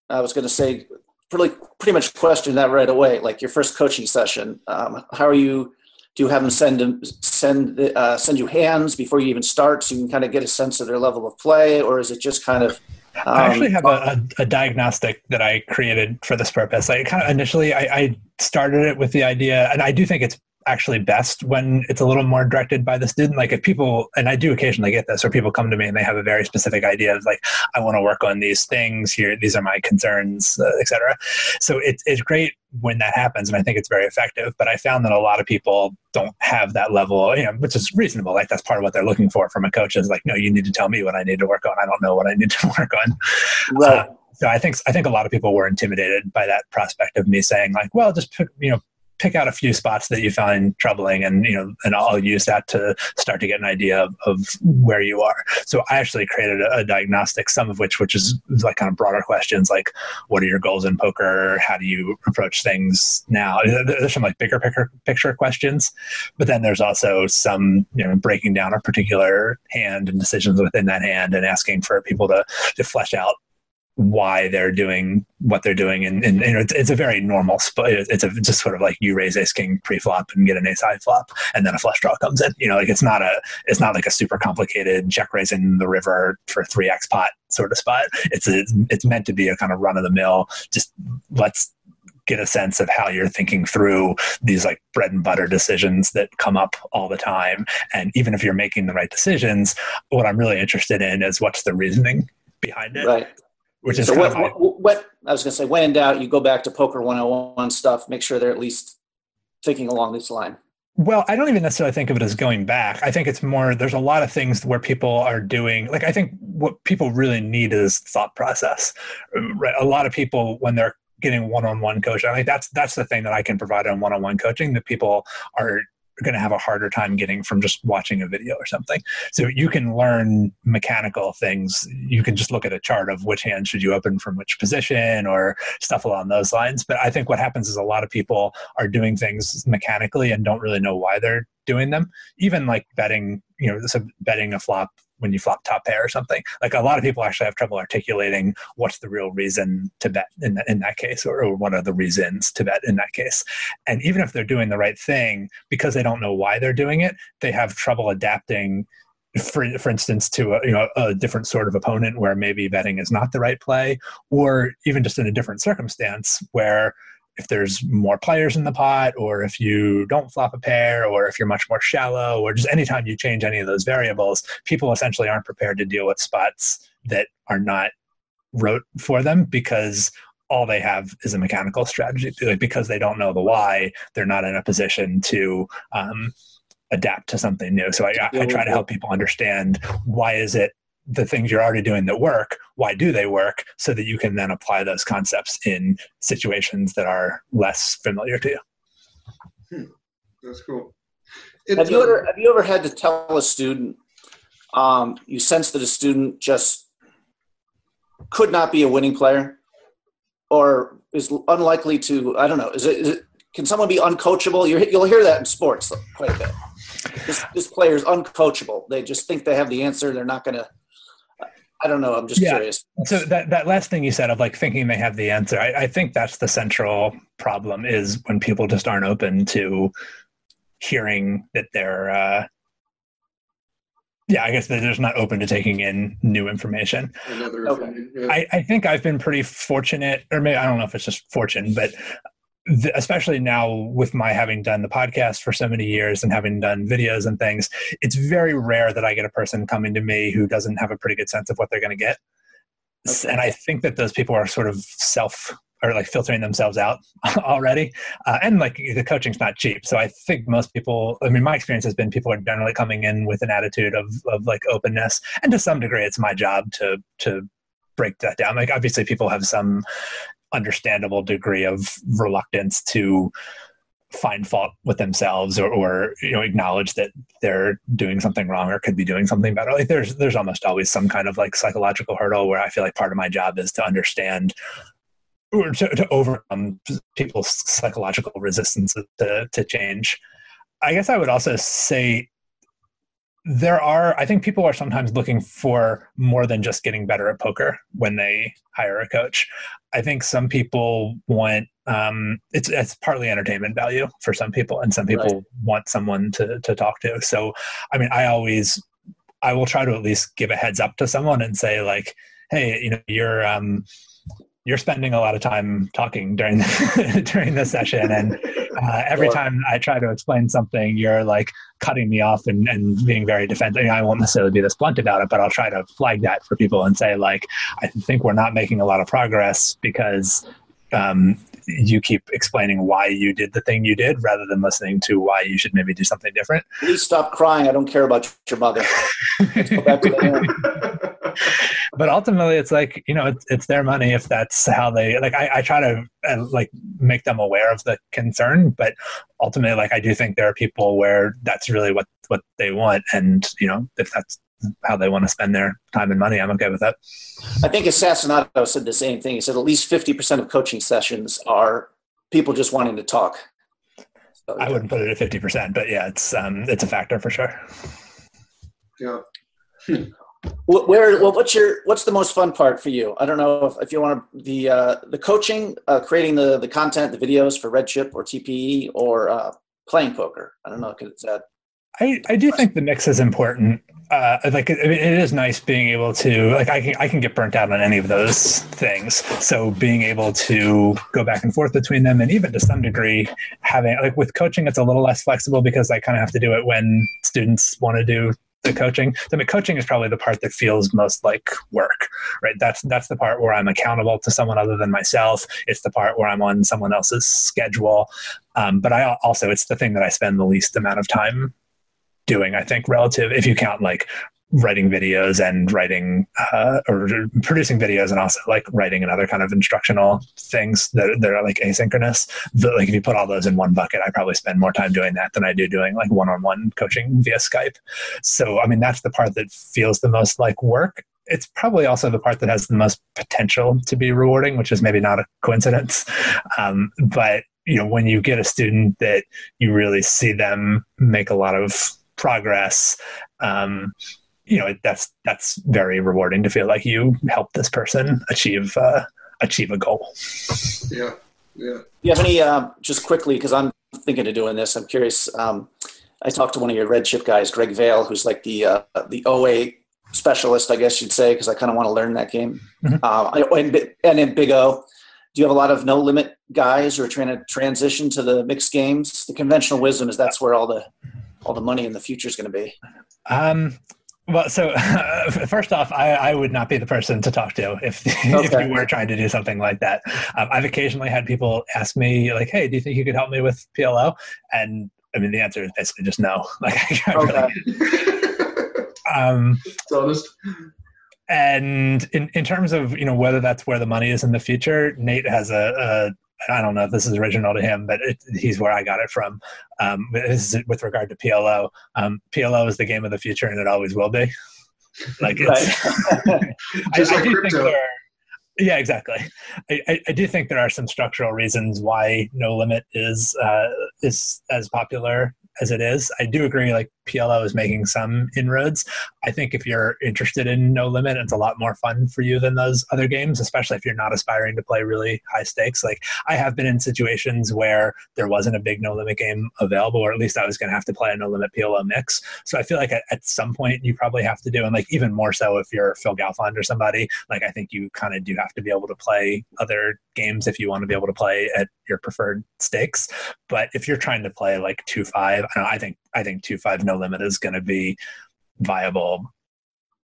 I was going to say, pretty pretty much question that right away. Like your first coaching session, um, how are you? Do you have them send them send uh, send you hands before you even start, so you can kind of get a sense of their level of play, or is it just kind of? Um, I actually have a, a, diagnostic that I created for this purpose. I kind of initially I, I started it with the idea, and I do think it's actually best when it's a little more directed by the student. Like if people, and I do occasionally get this, or people come to me and they have a very specific idea of like, I want to work on these things here. These are my concerns, uh, etc. So it's it's great when that happens, and I think it's very effective. But I found that a lot of people don't have that level, you know, which is reasonable. Like that's part of what they're looking for from a coach is like, no, you need to tell me what I need to work on. I don't know what I need to work on. Right. Uh, so I think I think a lot of people were intimidated by that prospect of me saying like, well, just pick, you know pick out a few spots that you find troubling, and you know, and I'll use that to start to get an idea of, of where you are. So I actually created a, a diagnostic, some of which which is like kind of broader questions like, what are your goals in poker? How do you approach things now? There's some like bigger picture picture questions, but then there's also some you know breaking down a particular hand and decisions within that hand and asking for people to to flesh out why they're doing what they're doing. And, and, and it's, it's, a very normal sp- it's a, just sort of like you raise ace king pre-flop and get an ace high flop and then a flush draw comes in. You know like it's not a it's not like a super complicated check raising the river for 3x pot sort of spot. It's a, it's meant to be a kind of run of the mill just let's get a sense of how you're thinking through these like bread and butter decisions that come up all the time. And even if you're making the right decisions what i'm really interested in is what's the reasoning behind it. Right which is so what, what, what, I was going to say, when in doubt, you go back to Poker 101 stuff, make sure they're at least thinking along this line. Well, I don't even necessarily think of it as going back. I think it's more there's a lot of things where people are doing like I think what people really need is thought process. Um, right? A lot of people when they're getting one-on-one coaching, I think that's that's the thing that I can provide on one-on-one coaching that people are going to have a harder time getting from just watching a video or something. So you can learn mechanical things. You can just look at a chart of which hand should you open from which position or stuff along those lines. But I think what happens is a lot of people are doing things mechanically and don't really know why they're doing them. Even like betting, you know, so betting a flop when you flop top pair or something. Like a lot of people actually have trouble articulating what's the real reason to bet in in that case, or, or what are the reasons to bet in that case. And even if they're doing the right thing, because they don't know why they're doing it, they have trouble adapting. For, for instance, to a, you know a different sort of opponent where maybe betting is not the right play, or even just in a different circumstance where if there's more players in the pot, or if you don't flop a pair, or if you're much more shallow, or just anytime you change any of those variables, people essentially aren't prepared to deal with spots that are not rote for them because all they have is a mechanical strategy. Like because they don't know the why, they're not in a position to um, adapt to something new. So I, I try to help people understand why is it the things you're already doing that work why do they work so that you can then apply those concepts in situations that are less familiar to you Hmm. That's cool. Have you um, ever have you ever had to tell a student um, you sense that a student just could not be a winning player, or is unlikely to? I don't know. Is it, is it can someone be uncoachable? You're, you'll hear that in sports quite a bit. This, this player is uncoachable. They just think they have the answer. They're not going to. I don't know. I'm just Yeah. curious. So that that last thing you said of like thinking they have the answer, I, I think that's the central problem is when people just aren't open to hearing that they're. Uh, yeah, I guess they're just not open to taking in new information. Another Okay. I, I think I've been pretty fortunate, or maybe I don't know if it's just fortune, but the, especially now with my having done the podcast for so many years and having done videos and things, it's very rare that I get a person coming to me who doesn't have a pretty good sense of what they're going to get. Okay. And I think that those people are sort of self or like filtering themselves out already. Uh, and like the coaching's not cheap. So I think most people, I mean, my experience has been people are generally coming in with an attitude of, of like openness. And to some degree, it's my job to, to break that down. Like obviously people have some understandable degree of reluctance to find fault with themselves or, or you know acknowledge that they're doing something wrong or could be doing something better like there's there's almost always some kind of like psychological hurdle where i feel like part of my job is to understand or to, to overcome people's psychological resistance to, to change i guess i would also say there are i think people are sometimes looking for more than just getting better at poker when they hire a coach i think some people want um, it's it's partly entertainment value for some people and some people Right. want someone to to talk to so i mean i always i will try to at least give a heads up to someone and say like hey you know you're um you're spending a lot of time talking during the, during the session and uh, every Sure. time i try to explain something you're like cutting me off and, and being very defensive i won't necessarily be this blunt about it but i'll try to flag that for people and say like i think we're not making a lot of progress because um, you keep explaining why you did the thing you did rather than listening to why you should maybe do something different Please stop crying. I don't care about your mother. Let's go back to the but ultimately it's like you know it's, it's their money if that's how they like i, I try to uh, like make them aware of the concern but ultimately like i do think there are people where that's really what what they want and you know if that's how they want to spend their time and money i'm okay with that I think Assassinato said the same thing. He said at least 50% of coaching sessions are people just wanting to talk. So, i wouldn't put it at 50% but yeah it's um it's a factor for sure yeah. Wh- Where, well, what's your, what's the most fun part for you? I don't know if, if you want to, the, uh, the coaching, uh, creating the, the content, the videos for Red Chip or TPE or, uh, playing poker. I don't know. Cause it's that. I, I do think the mix is important. Uh, like it is nice being able to like I can I can get burnt out on any of those things. So being able to go back and forth between them, and even to some degree having like with coaching, it's a little less flexible because I kind of have to do it when students want to do the coaching. I mean, coaching is probably the part that feels most like work, right? That's that's the part where I'm accountable to someone other than myself. It's the part where I'm on someone else's schedule. Um, but I also it's the thing that I spend the least amount of time doing. I think relative if you count like writing videos and writing uh, or producing videos and also like writing and other kind of instructional things that, that are like asynchronous. Like if you put all those in one bucket i probably spend more time doing that than i do doing like one-on-one coaching via skype. So i mean that's the part that feels the most like work. It's probably also the part that has the most potential to be rewarding which is maybe not a coincidence. Um, but you know when you get a student that you really see them make a lot of progress um, you know that's that's very rewarding to feel like you helped this person achieve uh, achieve a goal Yeah. Yeah. Do you have any, uh, just quickly, because I'm thinking of doing this, I'm curious. Um, I talked to one of your Red Chip guys, Greg Vale, who's like the uh, the OA specialist, I guess you'd say, because I kind of want to learn that game. Mhm. Uh, and, and in Big O, do you have a lot of no limit guys who are trying to transition to the mixed games? The conventional wisdom is that's where all the all the money in the future is going to be. Um, well, so first off, I, I would not be the person to talk to if if you were trying to do something like that. Um, I've occasionally had people ask me like, "Hey, do you think you could help me with PLO?" And I mean, the answer is basically just no. Like, I really, Okay. um, it's honest. and in, in terms of you know whether that's where the money is in the future nate has a, a i don't know if this is original to him but it, he's where i got it from. Um, this is with regard to plo um, plo is the game of the future and it always will be. Like it's, Right. I, Just I like do crypto. think there are, yeah exactly. I, I, I do think there are some structural reasons why no limit is uh, is as popular as it is. I do agree like PLO is making some inroads. I think if you're interested in No Limit, it's a lot more fun for you than those other games, especially if you're not aspiring to play really high stakes. Like I have been in situations where there wasn't a big No Limit game available, or at least I was going to have to play a No Limit PLO mix. So I feel like at, at some point you probably have to do, and like even more so if you're Phil Galfond or somebody, like I think you kind of do have to be able to play other games if you want to be able to play at your preferred stakes. But if you're trying to play like two five, I, know, I think I think two five no limit is going to be viable.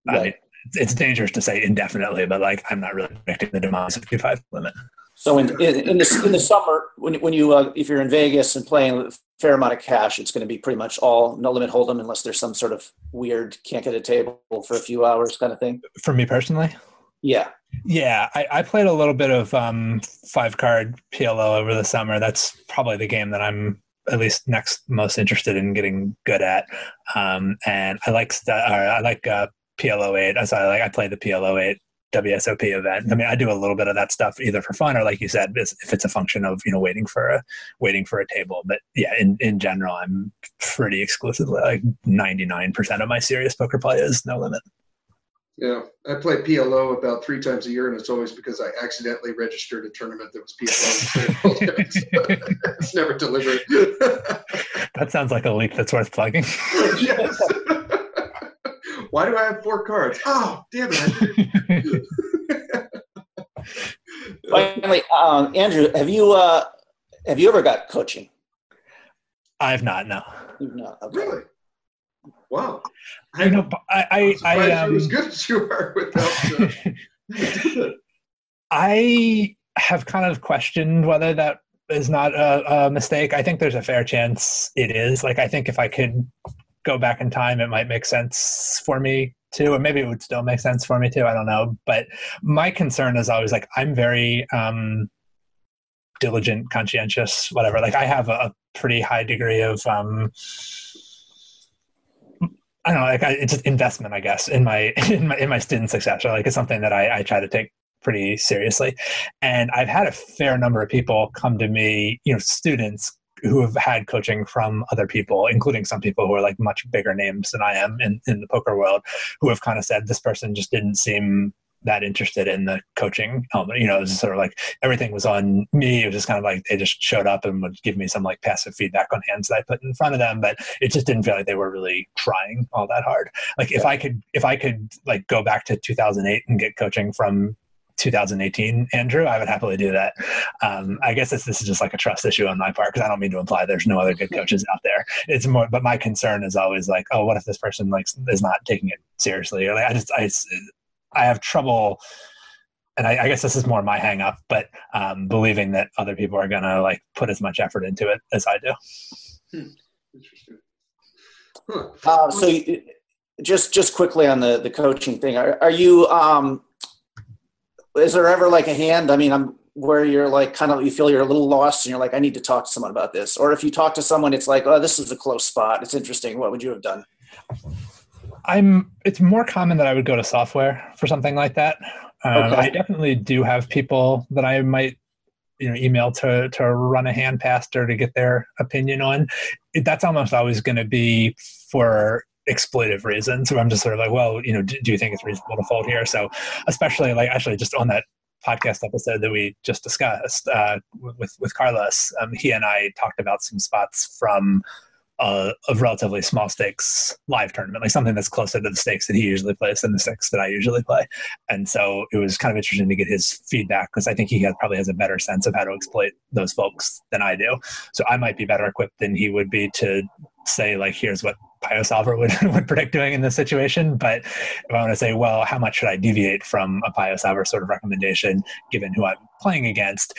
Right. I mean, it's dangerous to say indefinitely, but like I'm not really predicting the demise of two five limit. So in, in, in the in the summer, when when you uh, if you're in Vegas and playing a fair amount of cash, it's going to be pretty much all no limit hold'em unless there's some sort of weird can't get a table for a few hours kind of thing. For me personally, Yeah. Yeah, I, I played a little bit of um, five card PLO over the summer. That's probably the game that I'm at least next most interested in getting good at. Um, and I like st- I like uh, PLO eight. As I like, I play the PLO eight WSOP event. I mean, I do a little bit of that stuff either for fun or, like you said, if it's a function of you know waiting for a waiting for a table. But yeah, in in general, I'm pretty exclusively like 99 percent of my serious poker play is no limit. Yeah, I play PLO about three times a year, and it's always because I accidentally registered a tournament that was PLO. it's never delivered. That sounds like a leak that's worth plugging. yes. Why do I have four cards? Oh, damn it! Finally, um, Andrew, have you uh, have you ever got coaching? I've not no. You've not. Okay. really? Wow. You know, I I, surprised you're as um, good as you are without. Uh, I have kind of questioned whether that is not a, a mistake. I think there's a fair chance it is. Like, I think if I could go back in time, it might make sense for me too, or maybe it would still make sense for me too. I don't know. But my concern is always like I'm very um, diligent, conscientious, whatever. Like, I have a, a pretty high degree of um, I don't know, like I, it's just investment, I guess, in my in my in my student success. Or like it's something that I, I try to take pretty seriously. And I've had a fair number of people come to me, you know, students who have had coaching from other people, including some people who are like much bigger names than I am in, in the poker world, who have kind of said this person just didn't seem that interested in the coaching element. You know, it was sort of like everything was on me. It was just kind of like they just showed up and would give me some like passive feedback on hands that I put in front of them, but it just didn't feel like they were really trying all that hard. Like if I could, if I could like go back to 2008 and get coaching from 2018, Andrew, I would happily do that. Um, I guess this, this is just like a trust issue on my part because I don't mean to imply there's no other good coaches out there. It's more, but my concern is always like, oh, what if this person like is not taking it seriously? Or like, I just, I, I have trouble, and I, I guess this is more my hang up, but um, believing that other people are gonna like put as much effort into it as I do. Interesting. Huh. Uh, so, you, just just quickly on the the coaching thing, are, are you? Um, is there ever like a hand? I mean, I'm where you're like kind of you feel you're a little lost and you're like, I need to talk to someone about this. Or if you talk to someone, it's like, oh, this is a close spot. It's interesting. What would you have done? I'm. It's more common that I would go to software for something like that. Um, Okay. I definitely do have people that I might, you know, email to to run a hand past or to get their opinion on. It, that's almost always going to be for exploitive reasons. Where I'm just sort of like, well, you know, do, do you think it's reasonable to fold here? So, especially like actually just on that podcast episode that we just discussed uh, with with Carlos, um, he and I talked about some spots from uh, a relatively small stakes live tournament, like something that's closer to the stakes that he usually plays than the stakes that I usually play. And so it was kind of interesting to get his feedback because I think he has, probably has a better sense of how to exploit those folks than I do. So I might be better equipped than he would be to say like, here's what Piosolver would, would predict doing in this situation. But if I want to say, well, how much should I deviate from a Piosolver sort of recommendation given who I'm playing against?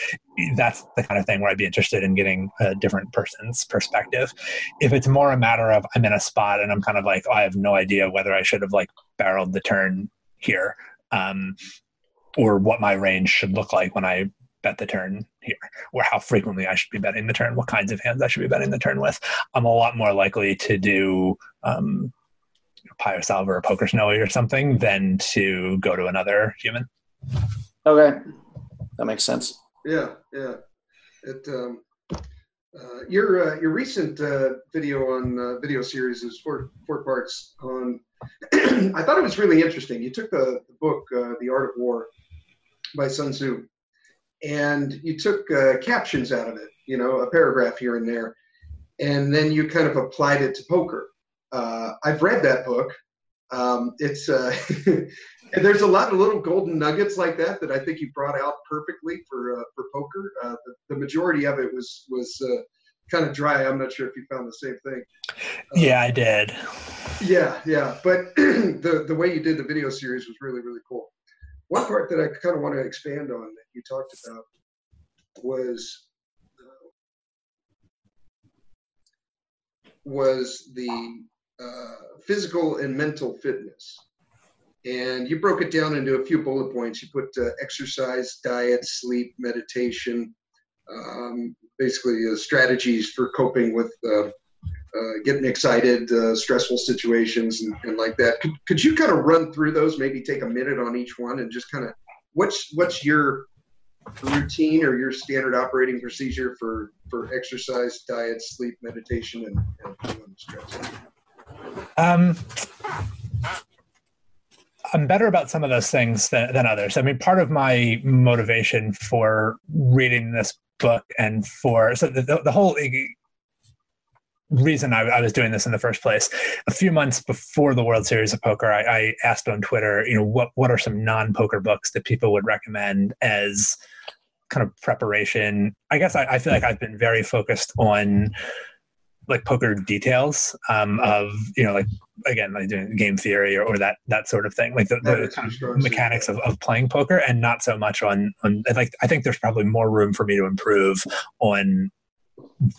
That's the kind of thing where I'd be interested in getting a different person's perspective. If it's more a matter of I'm in a spot and I'm kind of like, oh, I have no idea whether I should have like barreled the turn here, um, or what my range should look like when I bet the turn here, or how frequently I should be betting the turn, what kinds of hands I should be betting the turn with. I'm a lot more likely to do um, Piosolver or PokerSnowie or something than to go to another human. Okay, that makes sense. Yeah, yeah. It. Um, Uh, your uh, your recent uh, video on uh, video series is four four parts on. I thought it was really interesting. You took the, the book uh, The Art of War by Sun Tzu, and you took uh, captions out of it. You know, a paragraph here and there, and then you kind of applied it to poker. Uh, I've read that book. Um, it's uh, and there's a lot of little golden nuggets like that that I think you brought out perfectly for uh, for poker. Uh, the, the majority of it was was uh, kind of dry. I'm not sure if you found the same thing. Yeah, I did. Yeah, yeah, but the the way you did the video series was really really cool. One part that I kind of want to expand on that you talked about was was the uh, physical and mental fitness. And you broke it down into a few bullet points. You put uh, exercise, diet, sleep, meditation, um, basically uh, strategies for coping with uh, getting excited, uh, stressful situations, and, and like that. Could, could you kind of run through those? Maybe take a minute on each one, and just kind of what's what's your routine or your standard operating procedure for for exercise, diet, sleep, meditation, and, and stress? Um, I'm better about some of those things than, than others. I mean, part of my motivation for reading this book and for so the, the, the whole reason I, I, was doing this in the first place. A few months before the World Series of Poker, I, I asked on Twitter, you know, what what are some non poker books that people would recommend as kind of preparation? I guess I, I feel like I've been very focused on like poker details um, of you know like again like doing game theory or, or that that sort of thing like the, the kind of mechanics of, of playing poker and not so much on on like i think there's probably more room for me to improve on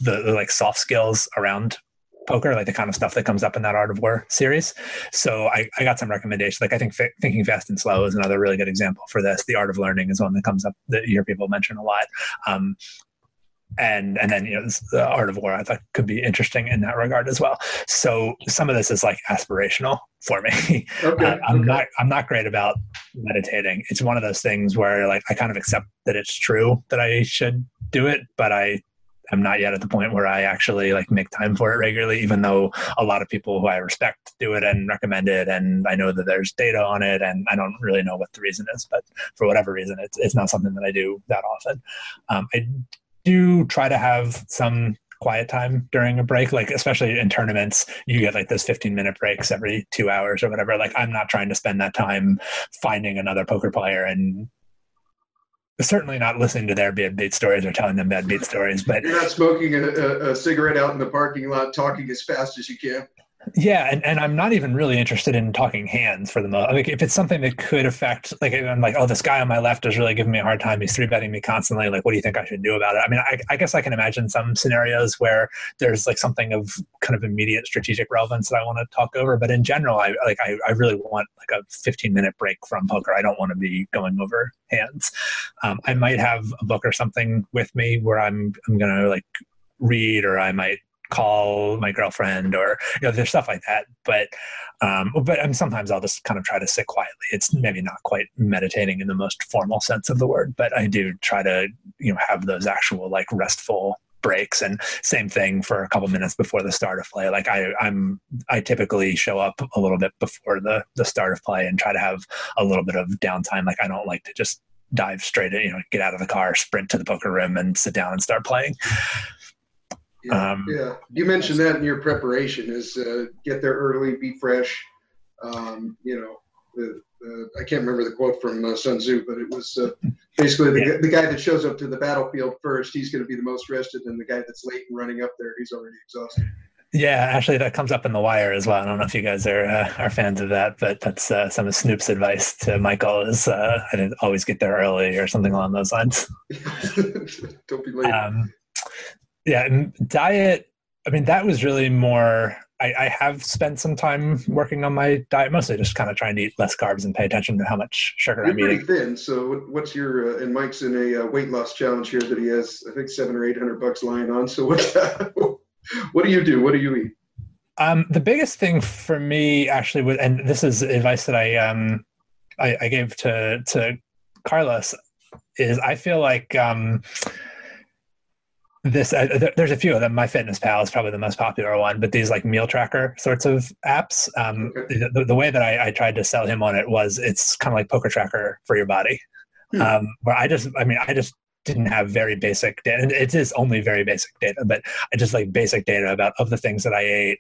the, the like soft skills around poker, like the kind of stuff that comes up in that Art of War series. So I, I got some recommendations. Like I think F- Thinking Fast and Slow is another really good example for this. The Art of Learning is one that comes up that you hear people mention a lot. Um, and and then you know the art of war i thought could be interesting in that regard as well so some of this is like aspirational for me okay, uh, i'm okay. not i'm not great about meditating it's one of those things where like i kind of accept that it's true that i should do it but i I'm not yet at the point where I actually like make time for it regularly, even though a lot of people who I respect do it and recommend it. And I know that there's data on it and I don't really know what the reason is, but for whatever reason, it's, it's not something that I do that often. Um, I do try to have some quiet time during a break like especially in tournaments you get like those 15 minute breaks every two hours or whatever like i'm not trying to spend that time finding another poker player and certainly not listening to their bad beat stories or telling them bad beat stories. But you're not smoking a, a, a, cigarette out in the parking lot, talking as fast as you can. Yeah, and, and I'm not even really interested in talking hands for the most. Like if it's something that could affect, like I'm like, oh, this guy on my left is really giving me a hard time. He's three betting me constantly. Like, what do you think I should do about it? I mean, I, I guess I can imagine some scenarios where there's like something of kind of immediate strategic relevance that I want to talk over. But in general, I like I, I really want like a 15 minute break from poker. I don't want to be going over hands. Um, I might have a book or something with me where I'm I'm gonna like read or I might call my girlfriend or you know there's stuff like that. But um but I mean, sometimes i'll just kind of try to sit quietly. It's maybe not quite meditating in the most formal sense of the word but i do try to you know have those actual like restful breaks. And same thing for a couple minutes before the start of play. Like i i'm i typically show up a little bit before the the start of play and try to have a little bit of downtime. Like i don't like to just dive straight in you know get out of the car sprint to the poker room and sit down and start playing yeah, um, yeah. You mentioned that in your preparation is uh, get there early, be fresh. Um, you know, the, the, I can't remember the quote from uh, Sun Tzu, but it was uh, basically the, yeah. the guy that shows up to the battlefield first, he's going to be the most rested, and the guy that's late and running up there, he's already exhausted. Yeah, actually, that comes up in the wire as well. I don't know if you guys are uh, are fans of that, but that's uh, some of Snoop's advice to Michael is uh, I didn't always get there early or something along those lines. don't be late. Um, yeah and diet i mean that was really more I, I, have spent some time working on my diet mostly just kind of trying to eat less carbs and pay attention to how much sugar You're i'm pretty eating thin so what's your uh, and mike's in a uh, weight loss challenge here that he has i think seven or eight hundred bucks lying on so what what do you do? What do you eat? Um, the biggest thing for me actually was and this is advice that i um i, I gave to to carlos is i feel like um this uh, th- there's a few of them my fitness pal is probably the most popular one but these like meal tracker sorts of apps um, Okay. the, the way that I, I tried to sell him on it was it's kind of like poker tracker for your body Hmm. um, where i just i mean i just didn't have very basic data. And it is only very basic data but i just like basic data about of the things that i ate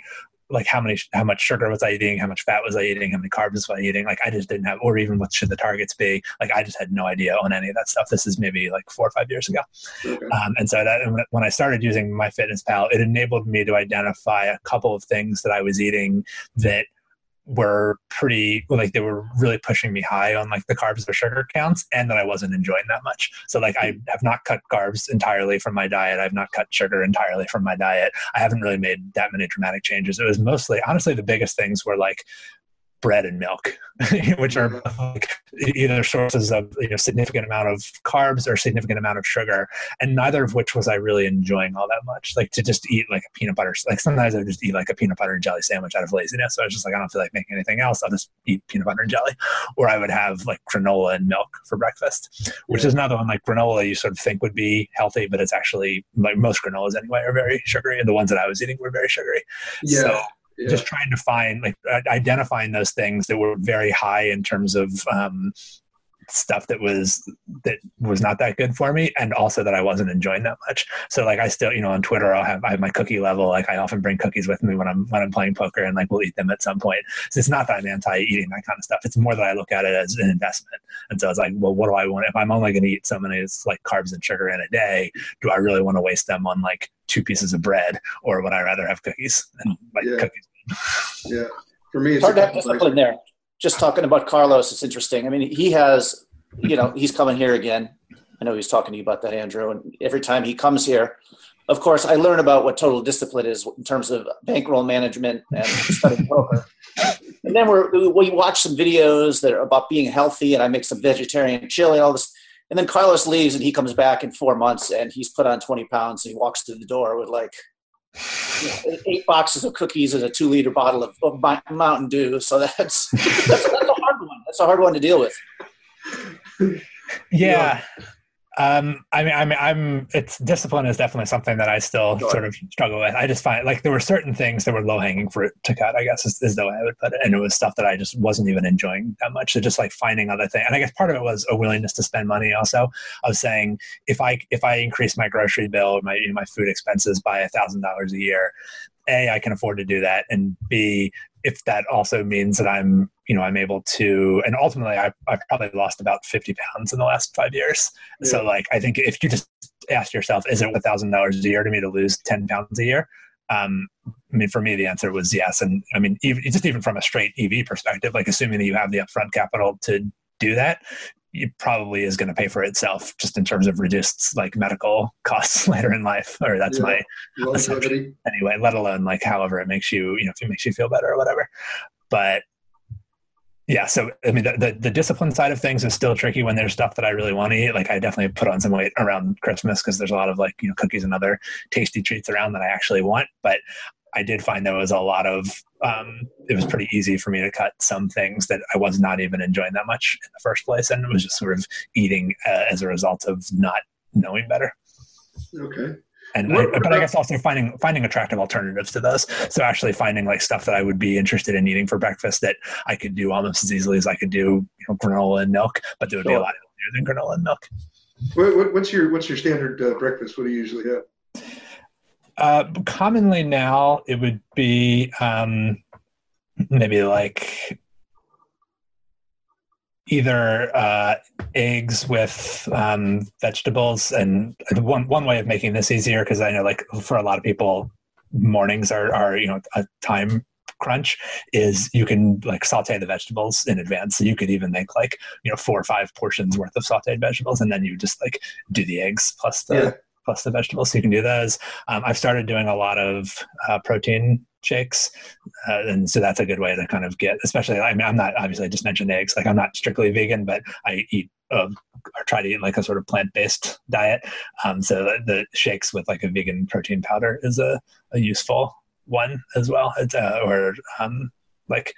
like how many how much sugar was i eating how much fat was i eating how many carbs was i eating. Like i just didn't have or even what should the targets be? Like i just had no idea on any of that stuff. This is maybe like four or five years ago. Okay. um, and so that when- when I started using MyFitnessPal, it enabled me to identify a couple of things that I was eating that were pretty like they were really pushing me high on like the carbs or sugar counts and that I wasn't enjoying that much. So like I have not cut carbs entirely from my diet. I've not cut sugar entirely from my diet. I haven't really made that many dramatic changes. It was mostly honestly the biggest things were like bread and milk, which are mm-hmm. like either sources of you know significant amount of carbs or significant amount of sugar, and neither of which was I really enjoying all that much. Like to just eat like a peanut butter, like sometimes I would just eat like a peanut butter and jelly sandwich out of laziness. So I was just like, I don't feel like making anything else. I'll just eat peanut butter and jelly, or I would have like granola and milk for breakfast, which is another one like granola. You sort of think would be healthy, but it's actually like most granolas anyway are very sugary, and the ones that I was eating were very sugary. Yeah. So yeah. just trying to find like uh, identifying those things that were very high in terms of um, stuff that was that was not that good for me and also that I wasn't enjoying that much. So like I still, you know, on Twitter I'll have I have my cookie level. Like I often bring cookies with me when I'm when I'm playing poker and like we'll eat them at some point. So it's not that I'm anti eating that kind of stuff. It's more that I look at it as an investment. And so it's like, well, what do I want if I'm only gonna eat so many like carbs and sugar in a day, do I really want to waste them on like two pieces of bread or would I rather have cookies and like Yeah. cookies? yeah. For me, It's it's hard to have couple discipline there. Just talking about Carlos, it's interesting. I mean, he has, you know, he's coming here again. I know he's talking to you about that, Andrew. And every time he comes here, of course, I learn about what total discipline is in terms of bankroll management and studying poker. And then we're, we watch some videos that are about being healthy, and I make some vegetarian chili and all this. And then Carlos leaves, and he comes back in four months, and he's put on 20 pounds. And he walks through the door with like you know, eight boxes of cookies and a two liter bottle of, of Mountain Dew. So that's, that's that's a hard one. That's a hard one to deal with. Yeah. Um, I mean, I mean, I'm. It's discipline is definitely something that I still Sure. sort of struggle with. I just find like there were certain things that were low hanging fruit to cut. I guess is, is the way I would put it, and it was stuff that I just wasn't even enjoying that much. So just like finding other things, and I guess part of it was a willingness to spend money. Also, of saying if I if I increase my grocery bill, my you know, my food expenses by a thousand dollars a year, a I can afford to do that, and b if that also means that I'm, you know, I'm able to, and ultimately, I, I've probably lost about 50 pounds in the last five years. So, like, I think if you just ask yourself, is it a thousand dollars a year to me to lose 10 pounds a year? Um, I mean, for me, the answer was yes. And I mean, even, just even from a straight EV perspective, like assuming that you have the upfront capital to do that, it probably is going to pay for itself just in terms of reduced like medical costs later in life. Or that's Yeah. my longevity. anyway, let alone like however it makes you, you know, if it makes you feel better or whatever. But yeah, so I mean, the, the, the discipline side of things is still tricky when there's stuff that I really want to eat. Like I definitely put on some weight around Christmas because there's a lot of like, you know, cookies and other tasty treats around that I actually want. But I did find there was a lot of, um, it was pretty easy for me to cut some things that I was not even enjoying that much in the first place. And it was just sort of eating uh, as a result of not knowing better Okay. And I, but I guess also finding finding attractive alternatives to those. So actually finding like stuff that I would be interested in eating for breakfast that I could do almost as easily as I could do you know, granola and milk, but it would be a Sure. lot healthier than granola and milk. What, what, what's your what's your standard uh, breakfast? What do you usually have? Uh, commonly now it would be um, maybe like either uh, eggs with um, vegetables, and one one way of making this easier because I know like for a lot of people mornings are are you know a time crunch is you can like saute the vegetables in advance. So you could even make like you know four or five portions worth of sauteed vegetables and then you just like do the eggs plus the Yeah. plus the vegetables. So you can do those. Um, i've started doing a lot of uh, protein shakes uh, and so that's a good way to kind of get especially i mean i'm not obviously i just mentioned eggs. Like i'm not strictly vegan but i eat uh, or try to eat like a sort of plant-based diet. Um, so the, the shakes with like a vegan protein powder is a, a useful one as well. It's uh, or um, like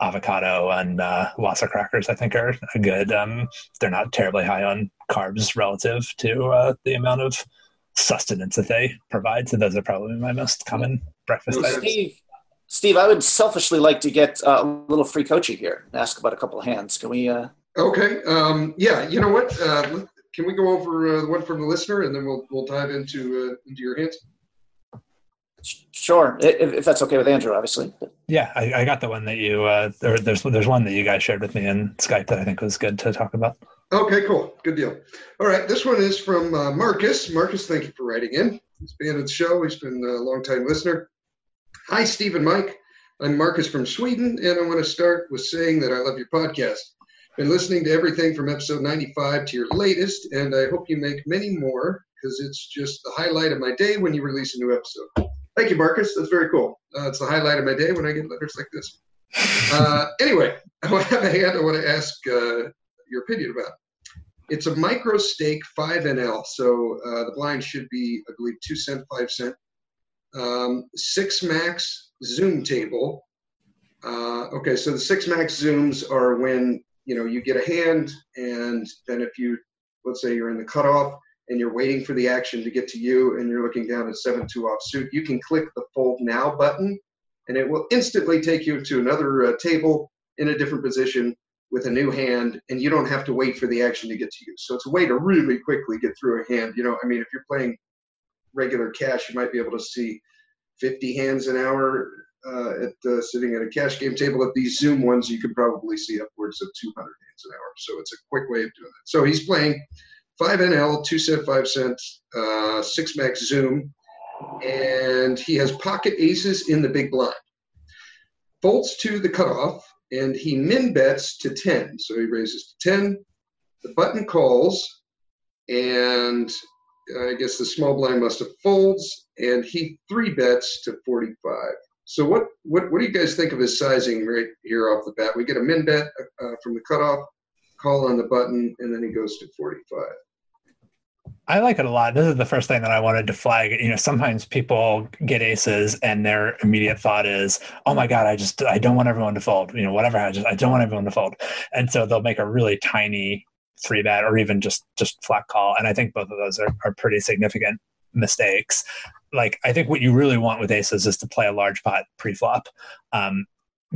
avocado and uh, crackers i think are a good um, they're not terribly high on carbs relative to uh, the amount of sustenance that they provide. So those are probably my most common breakfast Okay. items. Steve, Steve, I would selfishly like to get uh, a little free coaching here and ask about a couple of hands. Can we? Uh, Okay. Um, yeah. You know what? Uh, can we go over uh, the one from the listener, and then we'll we'll dive into uh, into your hands? sure, if, if that's okay with Andrew, obviously. Yeah, I, I got the one that you. Uh, there, there's there's one that you guys shared with me in Skype that I think was good to talk about. Okay, cool. Good deal. All right, this one is from uh, Marcus. Marcus, thank you for writing in. He's been on the show. He's been a long-time listener. Hi, Steve and Mike. I'm Marcus from Sweden, and I want to start with saying that I love your podcast. Been listening to everything from episode 95 to your latest, and I hope you make many more because it's just the highlight of my day when you release a new episode. Thank you, Marcus. That's very cool. Uh, it's the highlight of my day when I get letters like this. Uh, anyway, I have a hand I want to ask uh, your opinion about. It's a micro stake 5 NL, so uh, the blind should be, I believe, 2 cent, 5 cent. Um, 6 max zoom table. Uh, okay, so the 6 max zooms are when, you know, you get a hand, and then if you, let's say you're in the cutoff and you're waiting for the action to get to you and you're looking down at 7 2 offsuit, you can click the fold now button and it will instantly take you to another uh, table in a different position with a new hand, and you don't have to wait for the action to get to you. So it's a way to really quickly get through a hand. You know, I mean, if you're playing regular cash, you might be able to see 50 hands an hour uh, at sitting at a cash game table. At these Zoom ones, you could probably see upwards of 200 hands an hour. So it's a quick way of doing it. So he's playing 5 NL, 2 cent, 5 cents, uh, 6 max Zoom, and he has pocket aces in the big blind. Folds to the cutoff, and he min bets to 10. So he raises to 10. The button calls, and I guess the small blind must have folds, and he three bets to 45. So what, what what do you guys think of his sizing right here off the bat? We get a min bet uh, from the cutoff, call on the button, and then he goes to 45. I like it a lot. This is the first thing that I wanted to flag. You know, sometimes people get aces and their immediate thought is, "Oh my god, I just I don't want everyone to fold." You know, whatever. I just I don't want everyone to fold, and so they'll make a really tiny three bet or even just just flat call. And I think both of those are, are pretty significant mistakes. Like I think what you really want with aces is to play a large pot pre-flop. Um,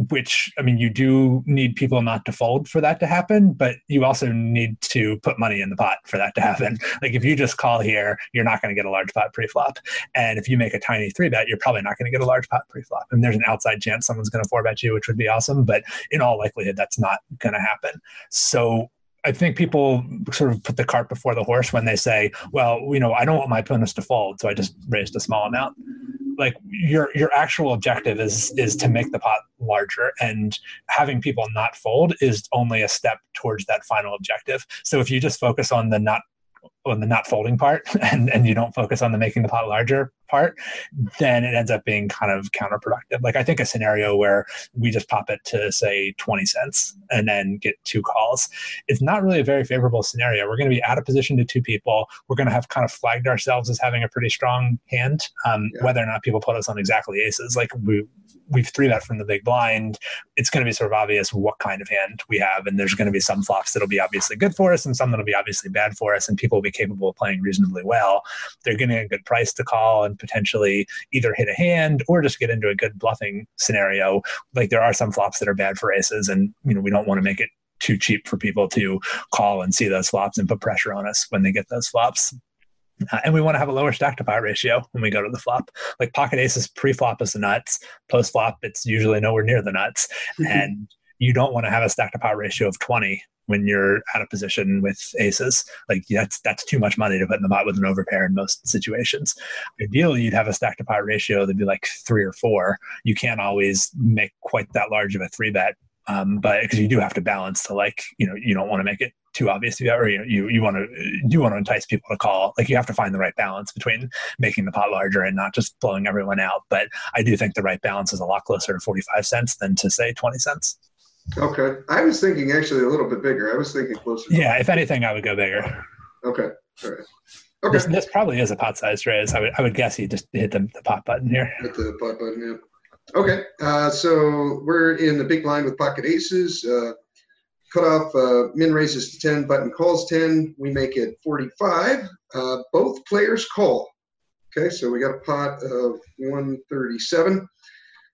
which I mean, you do need people not to fold for that to happen, but you also need to put money in the pot for that to happen. Like if you just call here, you're not going to get a large pot pre-flop, and if you make a tiny three bet, you're probably not going to get a large pot pre-flop. And there's an outside chance someone's going to four bet you, which would be awesome, but in all likelihood, that's not going to happen. So I think people sort of put the cart before the horse when they say, "Well, you know, I don't want my opponents to fold, so I just raised a small amount." Like your your actual objective is is to make the pot larger, and having people not fold is only a step towards that final objective. So if you just focus on the not on the not folding part and, and you don't focus on the making the pot larger part, then it ends up being kind of counterproductive. Like I think a scenario where we just pop it to say 20 cents and then get two calls, it's not really a very favorable scenario. We're going to be out of position to two people. We're going to have kind of flagged ourselves as having a pretty strong hand, um, Yeah. whether or not people put us on exactly aces. Like we, we've three bet from the big blind. It's going to be sort of obvious what kind of hand we have, and there's going to be some flops that'll be obviously good for us, and some that'll be obviously bad for us, and people will be capable of playing reasonably well. They're getting a good price to call and potentially either hit a hand or just get into a good bluffing scenario. Like there are some flops that are bad for aces, and you know we don't want to make it too cheap for people to call and see those flops and put pressure on us when they get those flops. Uh, and we want to have a lower stack to pot ratio when we go to the flop. Like pocket aces pre-flop is the nuts. Post-flop, it's usually nowhere near the nuts. and you don't want to have a stack to pot ratio of 20 when you're out of position with aces. Like that's that's too much money to put in the pot with an overpair in most situations. Ideally, you'd have a stack to pot ratio that'd be like three or four. You can't always make quite that large of a three bet, um, but because you do have to balance to like you know you don't want to make it too obvious or you you you want to do want to entice people to call. Like you have to find the right balance between making the pot larger and not just blowing everyone out. But I do think the right balance is a lot closer to forty five cents than to say twenty cents. Okay. I was thinking actually a little bit bigger. I was thinking closer. Yeah, if anything, I would go bigger. Okay. All right. This, Okay. this probably is a pot size raise. I would I would guess you just hit the, the pot button here. Hit the pot button. Yeah. Okay. Uh, so we're in the big blind with pocket aces. Uh, cutoff, uh, min raises to 10, button calls 10. We make it 45. Uh, both players call. Okay, so we got a pot of 137.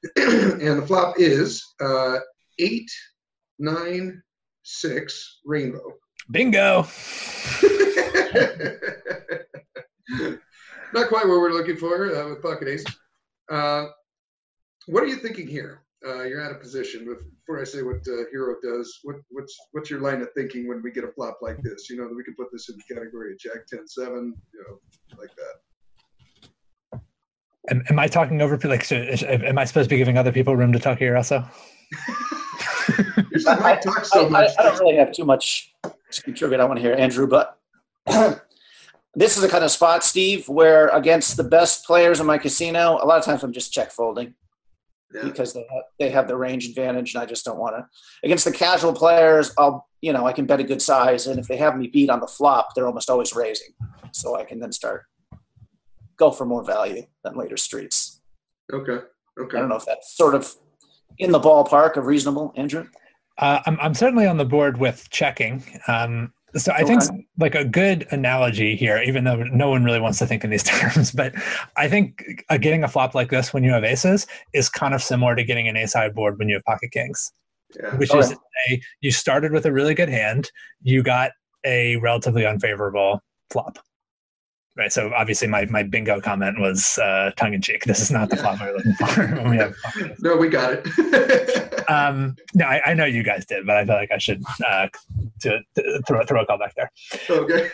and the flop is uh, 8, 9, 6, rainbow. Bingo. Not quite what we're looking for uh, with pocket ace. Uh, what are you thinking here? Uh, you're out of position. Before I say what uh, hero does, what, what's what's your line of thinking when we get a flop like this? You know that we can put this in the category of Jack 10 7, you know, like that. Am, am I talking over? Like, so, am I supposed to be giving other people room to talk here also? Usually Mike talks so I, much. I don't really have too much to contribute. I want to hear Andrew, but this is the kind of spot, Steve, where against the best players in my casino, a lot of times I'm just check folding Yeah. because they have, they have the range advantage, and I just don't want to. Against the casual players, I'll you know I can bet a good size, and if they have me beat on the flop, they're almost always raising, so I can then start go for more value than later streets. Okay. Okay. I don't know if that sort of in the ballpark of reasonable, Andrew. Uh, I'm, I'm certainly on the board with checking. Um, so I think Okay. like a good analogy here, even though no one really wants to think in these terms, but I think uh, getting a flop like this when you have aces is kind of similar to getting an ace high board when you have pocket kings, Yeah. which Oh, is yeah. to say you started with a really good hand, you got a relatively unfavorable flop. Right. So obviously my, my bingo comment was uh, tongue in cheek. This is not the flop we're looking for we have No, we got it. um, no, I, I know you guys did, but I feel like I should uh, to, to throw throw a call back there. okay.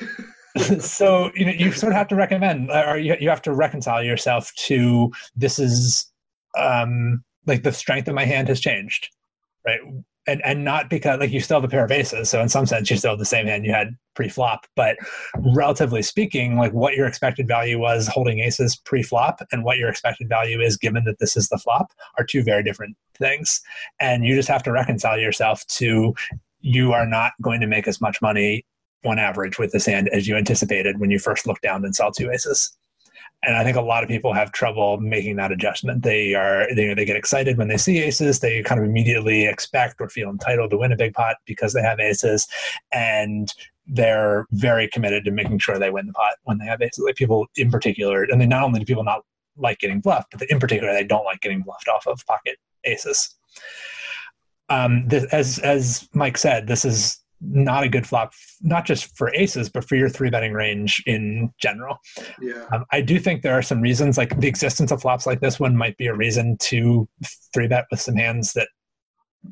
so you know, you sort of have to recommend, or you, you have to reconcile yourself to this is um, like the strength of my hand has changed, right? And and not because like you still have a pair of aces, so in some sense you still have the same hand you had pre-flop, but relatively speaking, like what your expected value was holding aces pre-flop and what your expected value is given that this is the flop are two very different things, and you just have to reconcile yourself to you are not going to make as much money on average with this hand as you anticipated when you first looked down and saw two aces. And I think a lot of people have trouble making that adjustment. They are they, they get excited when they see aces. They kind of immediately expect or feel entitled to win a big pot because they have aces, and they're very committed to making sure they win the pot when they have aces. Like people in particular, and then not only do people not like getting bluffed, but in particular they don't like getting bluffed off of pocket aces. Um, this, as as Mike said, this is not a good flop, not just for aces, but for your three betting range in general. Yeah. Um, I do think there are some reasons, like the existence of flops like this one might be a reason to three bet with some hands that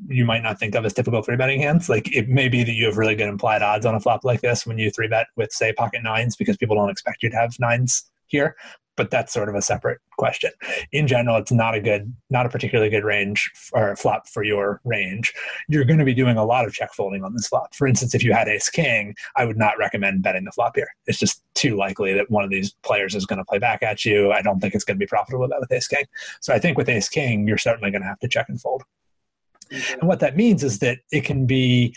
you might not think of as typical three betting hands. Like it may be that you have really good implied odds on a flop like this when you three bet with, say, pocket nines because people don't expect you to have nines here. But that's sort of a separate question. In general, it's not a good, not a particularly good range or flop for your range. You're going to be doing a lot of check folding on this flop. For instance, if you had ace king, I would not recommend betting the flop here. It's just too likely that one of these players is going to play back at you. I don't think it's going to be profitable with ace king. So I think with ace king, you're certainly going to have to check and fold. Mm-hmm. And what that means is that it can be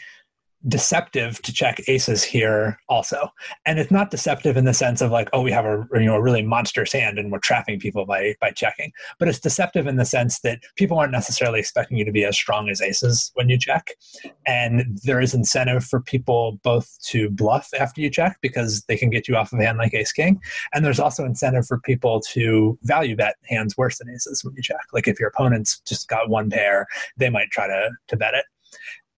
deceptive to check aces here also. And it's not deceptive in the sense of like oh we have a you know a really monstrous hand and we're trapping people by by checking but it's deceptive in the sense that people aren't necessarily expecting you to be as strong as aces when you check. And there is incentive for people both to bluff after you check because they can get you off of a hand like ace king. And there's also incentive for people to value bet hands worse than aces when you check. Like if your opponent's just got one pair they might try to to bet it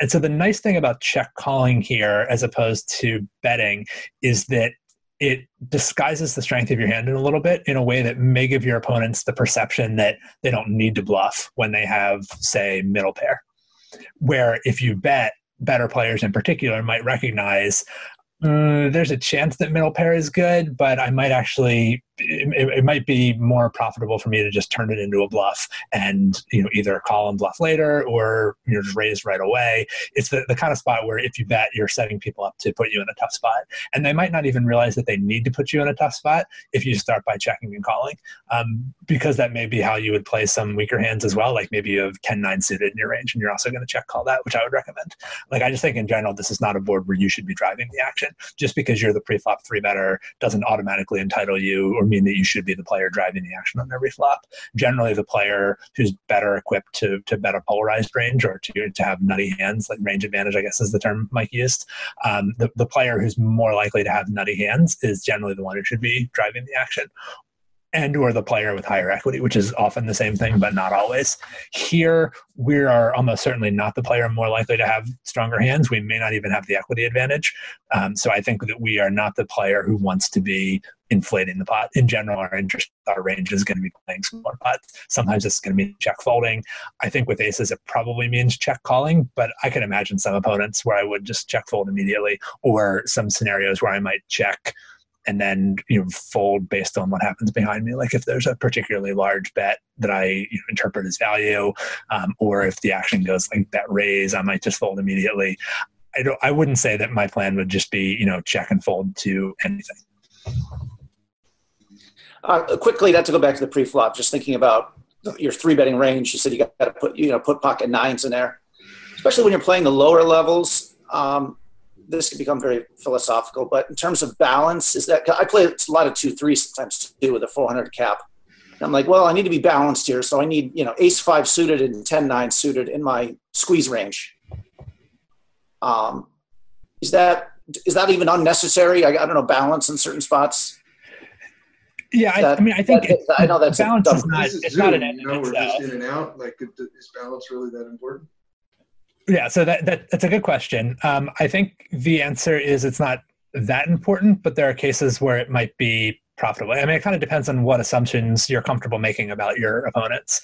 and so the nice thing about check calling here, as opposed to betting, is that it disguises the strength of your hand in a little bit in a way that may give your opponents the perception that they don't need to bluff when they have, say, middle pair. Where if you bet, better players in particular might recognize uh, there's a chance that middle pair is good, but I might actually it, it might be more profitable for me to just turn it into a bluff and you know either call and bluff later or you know just raise right away. It's the, the kind of spot where if you bet, you're setting people up to put you in a tough spot, and they might not even realize that they need to put you in a tough spot if you start by checking and calling, um, because that may be how you would play some weaker hands as well. Like maybe you have 10-9 suited in your range, and you're also going to check call that, which I would recommend. Like I just think in general, this is not a board where you should be driving the action. Just because you're the pre-flop three better doesn't automatically entitle you or mean that you should be the player driving the action on every flop. Generally, the player who's better equipped to to bet a polarized range or to to have nutty hands, like range advantage, I guess is the term Mike used. Um, the the player who's more likely to have nutty hands is generally the one who should be driving the action and or the player with higher equity which is often the same thing but not always. Here we are almost certainly not the player more likely to have stronger hands. We may not even have the equity advantage. Um, so i think that we are not the player who wants to be inflating the pot. In general our interest our range is going to be playing smaller pots. Sometimes it's going to be check folding. I think with aces it probably means check calling but i can imagine some opponents where i would just check fold immediately or some scenarios where i might check and then you know fold based on what happens behind me like if there's a particularly large bet that i you know, interpret as value um, or if the action goes like bet raise i might just fold immediately i don't i wouldn't say that my plan would just be you know check and fold to anything Uh, quickly, not to go back to the pre-flop, just thinking about your three betting range. You said you got to put you know put pocket nines in there, especially when you're playing the lower levels. Um, this could become very philosophical, but in terms of balance, is that I play a lot of two three sometimes too with a 400 cap. And I'm like, well, I need to be balanced here, so I need you know ace five suited and 10 nine suited in my squeeze range. Um, is that is that even unnecessary? I, I don't know balance in certain spots. yeah I, That- I mean i think that- I know that's balance dumb- is not This is it's not an end you know, we're just in and out. Like, is balance really that important? Yeah, so that, that that's a good question. Um, I think the answer is it's not that important, but there are cases where it might be profitable. I mean, it kind of depends on what assumptions you're comfortable making about your opponents.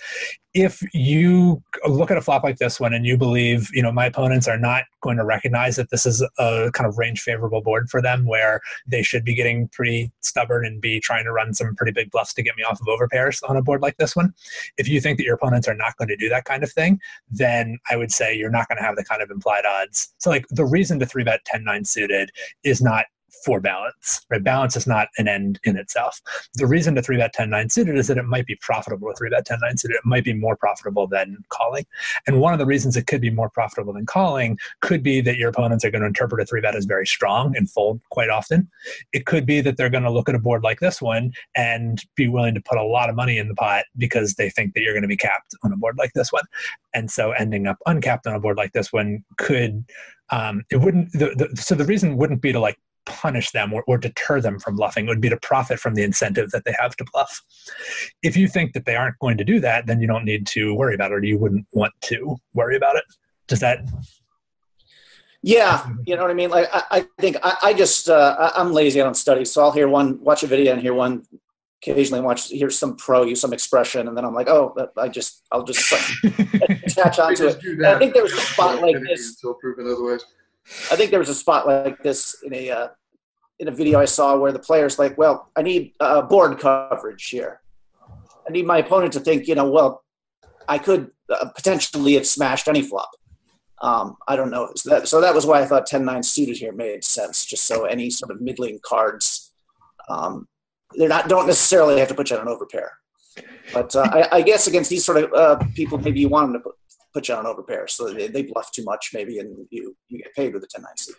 If you look at a flop like this one and you believe, you know, my opponents are not going to recognize that this is a kind of range favorable board for them, where they should be getting pretty stubborn and be trying to run some pretty big bluffs to get me off of overpairs on a board like this one. If you think that your opponents are not going to do that kind of thing, then I would say you're not going to have the kind of implied odds. So, like, the reason to three bet 10 9 suited is not for balance, right? Balance is not an end in itself. The reason to three bet 10 9 suited is that it might be profitable to three bet 10 9 suited. It might be more profitable than calling. And one of the reasons it could be more profitable than calling could be that your opponents are going to interpret a three bet as very strong and fold quite often. It could be that they're going to look at a board like this one and be willing to put a lot of money in the pot because they think that you're going to be capped on a board like this one. And so ending up uncapped on a board like this one could um, it wouldn't the, the, so the reason wouldn't be to like punish them or, or deter them from bluffing it would be to profit from the incentive that they have to bluff if you think that they aren't going to do that then you don't need to worry about it or you wouldn't want to worry about it does that Yeah, you know what I mean. Like I, I think I, I just uh, I, I'm lazy. I don't study, so I'll hear one, watch a video, and hear one. Occasionally, watch hear some pro use some expression, and then I'm like, oh, I just I'll just attach We onto just it. I think there was a spot like this Until this. proven otherwise. I think there was a spot like this in a uh, in a video I saw where the player's like, well, I need uh, board coverage here. I need my opponent to think, you know, well, I could uh, potentially have smashed any flop. Um, I don't know. So that, so that was why I thought 10-9 suited here made sense, just so any sort of middling cards, um, they're not don't necessarily have to put you on an overpair. But uh, I, I guess against these sort of uh, people, maybe you want them to put, put you on an overpair, so they, they bluff too much, maybe, and you you get paid with a 10-9 suit.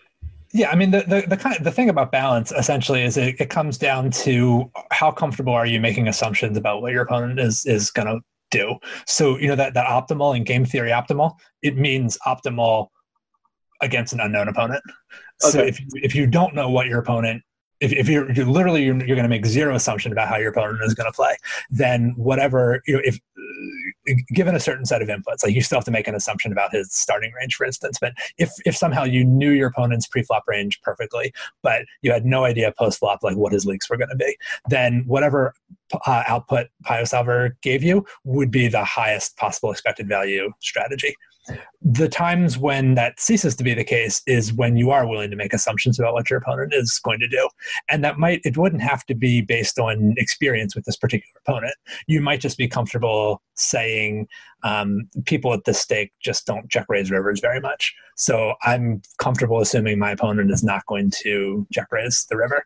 Yeah, I mean the the the, kind the thing about balance essentially is it, it comes down to how comfortable are you making assumptions about what your opponent is is going to do. So you know that that optimal in game theory optimal it means optimal against an unknown opponent. So if if you don't know what your opponent if, if you're, you're literally you're, you're going to make zero assumption about how your opponent is going to play, then whatever you know, if uh, given a certain set of inputs, like you still have to make an assumption about his starting range, for instance. But if if somehow you knew your opponent's pre-flop range perfectly, but you had no idea post-flop like what his leaks were going to be, then whatever uh, output PioSolver gave you would be the highest possible expected value strategy. The times when that ceases to be the case is when you are willing to make assumptions about what your opponent is going to do. And that might, it wouldn't have to be based on experience with this particular opponent. You might just be comfortable saying, um, people at this stake just don't check raise rivers very much. So I'm comfortable assuming my opponent is not going to check raise the river.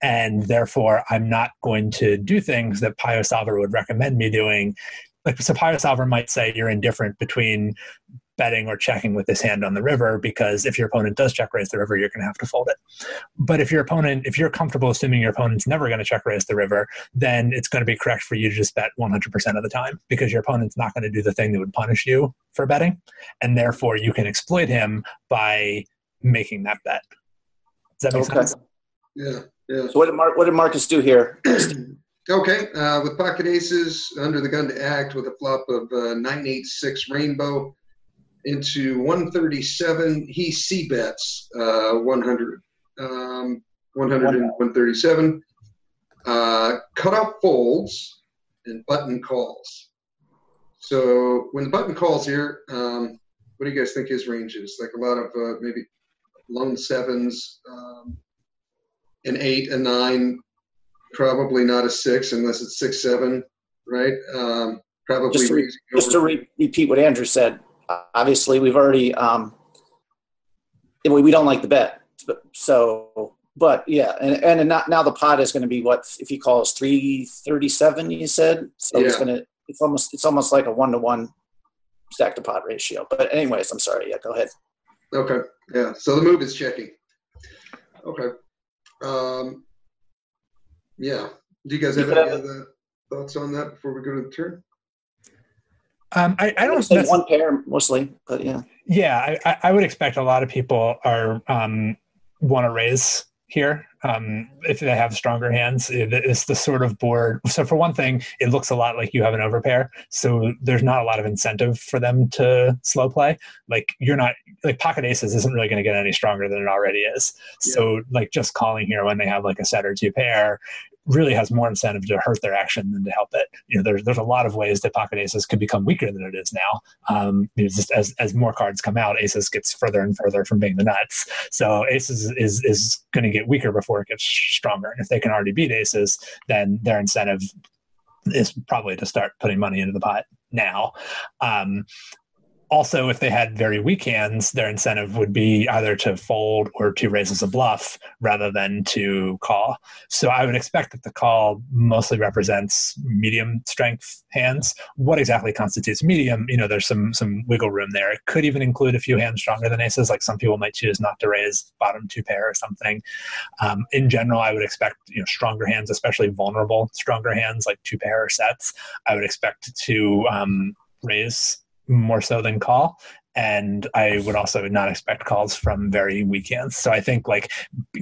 And therefore, I'm not going to do things that PioSolver would recommend me doing like so PioSolver might say you're indifferent between betting or checking with this hand on the river because if your opponent does check raise the river, you're going to have to fold it. But if your opponent, if you're comfortable assuming your opponent's never going to check raise the river, then it's going to be correct for you to just bet 100% of the time because your opponent's not going to do the thing that would punish you for betting. And therefore, you can exploit him by making that bet. Does that make Okay. sense? Yeah, yeah. So what did, Mar- what did Marcus do here? Okay, uh, with pocket aces, under the gun to act with a flop of uh, 986 rainbow into 137. He C bets uh, 100, um, 100 and 137. Uh, cutoff folds and button calls. So when the button calls here, um, what do you guys think his range is? Like a lot of uh, maybe lone sevens, um, an eight, a nine, probably not a six unless it's six seven, right? Um, probably Just to re- Just to re- repeat what Andrew said, obviously we've already, um, we, we don't like the bet. But- So, but yeah, and, and not, now the pot is going to be what, if he calls 337, you said? So it's going to, it's almost, it's almost like a one to one stack to pot ratio. But anyways, I'm sorry. Yeah, go ahead. Okay, yeah. So the move is checking. Okay. Um, yeah. Do you guys have any other thoughts on that before we go to the turn? Um, I, I don't Say one pair mostly, but yeah. Yeah, I, I- I would expect a lot of people are um, want to raise here um, if they have stronger hands. It- It's the sort of board. So for one thing, it looks a lot like you have an overpair. So there's not a lot of incentive for them to slow play. Like you're not like pocket aces isn't really going to get any stronger than it already is. So like just calling here when they have like a set or two pair really has more incentive to hurt their action than to help it. You know, there's there's a lot of ways that pocket aces could become weaker than it is now. Um, you know, just as as more cards come out, aces gets further and further from being the nuts. So aces is is going to get weaker before it gets stronger. And if they can already beat aces, then their incentive is probably to start putting money into the pot now. Um, also, if they had very weak hands, their incentive would be either to fold or to raise as a bluff rather than to call. So I would expect that the call mostly represents medium strength hands. What exactly constitutes medium? You know, there's some some wiggle room there. It could even include a few hands stronger than aces. Like some people might choose not to raise bottom two pair or something. Um, in general, I would expect you know stronger hands, especially vulnerable stronger hands like two pair sets. I would expect to um, raise more so than call. And I would also not expect calls from very weak hands. So I think like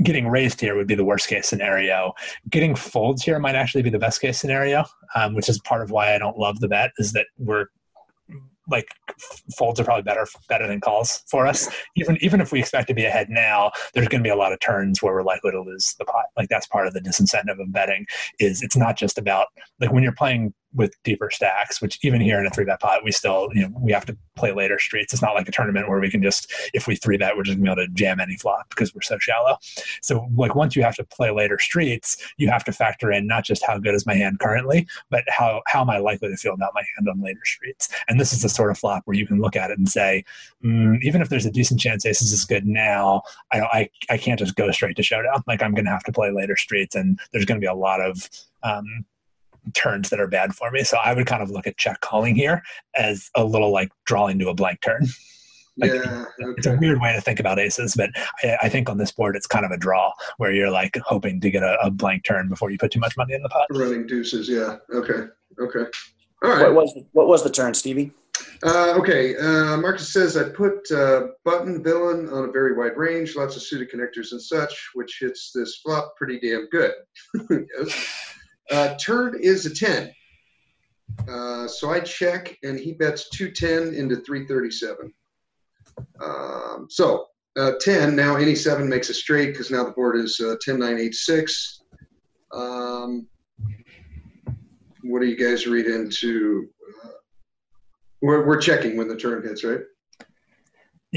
getting raised here would be the worst case scenario. Getting folds here might actually be the best case scenario, um, which is part of why I don't love the bet is that we're like folds are probably better better than calls for us. Even even if we expect to be ahead now, there's going to be a lot of turns where we're likely to lose the pot. Like that's part of the disincentive of betting. Is it's not just about like when you're playing with deeper stacks, which even here in a three bet pot, we still you know we have to play later streets. It's not like a tournament where we can just if we three bet, we're just gonna be able to jam any flop because we're so shallow. So like once you have to play later streets, you have to factor in not just how good is my hand currently, but how how am I likely to feel about my hand on later streets. And this is the sort of flop where you can look at it and say, mm, even if there's a decent chance aces is good now, I, I I can't just go straight to showdown. Like I'm going to have to play later streets, and there's going to be a lot of um, turns that are bad for me. So I would kind of look at check calling here as a little like drawing to a blank turn. Like, Yeah. It's a weird way to think about aces, but I, I think on this board it's kind of a draw where you're like hoping to get a, a blank turn before you put too much money in the pot. Running deuces. Yeah. Okay. Okay. All right. What was what was the turn, Stevie? Uh, okay, uh, Marcus says I put uh, button villain on a very wide range, lots of suited connectors and such, which hits this flop pretty damn good. yes. Uh, turn is a 10. Uh, so I check, and he bets 210 into 337. Um, so uh, 10, now any 7 makes a straight because now the board is uh, 10, 9, 8, 6. Um, what do you guys read into? Uh, we're, we're checking when the turn hits, right?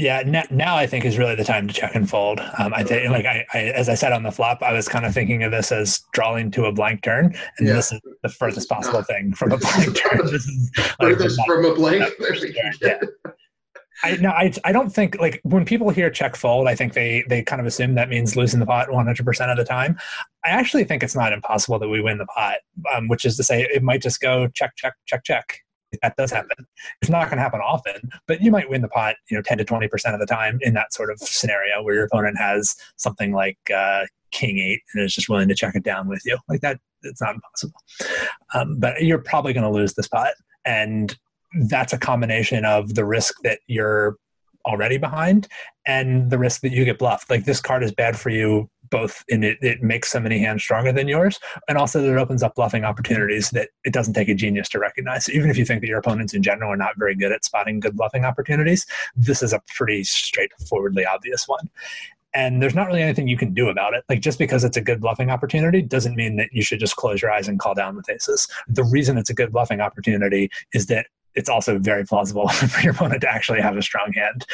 Yeah, now, now I think is really the time to check and fold. Um, I think, like I, I, as I said on the flop, I was kind of thinking of this as drawing to a blank turn, and Yeah. this is the furthest possible thing from a blank turn. This is like, not- from a blank. yeah. I no, I, I don't think like when people hear check fold, I think they they kind of assume that means losing the pot 100 percent of the time. I actually think it's not impossible that we win the pot, um, which is to say it might just go check check check check. That does happen. It's not going to happen often, but you might win the pot, you know, 10 to 20% of the time in that sort of scenario where your opponent has something like uh, king eight and is just willing to check it down with you. Like that, it's not impossible. Um, but you're probably going to lose this pot. And that's a combination of the risk that you're already behind and the risk that you get bluffed. Like this card is bad for you both in it, it makes so many hands stronger than yours, and also that it opens up bluffing opportunities that it doesn't take a genius to recognize. So even if you think that your opponents in general are not very good at spotting good bluffing opportunities, this is a pretty straightforwardly obvious one and there's not really anything you can do about it. Like just because it's a good bluffing opportunity doesn't mean that you should just close your eyes and call down with aces. The reason it's a good bluffing opportunity is that it's also very plausible for your opponent to actually have a strong hand.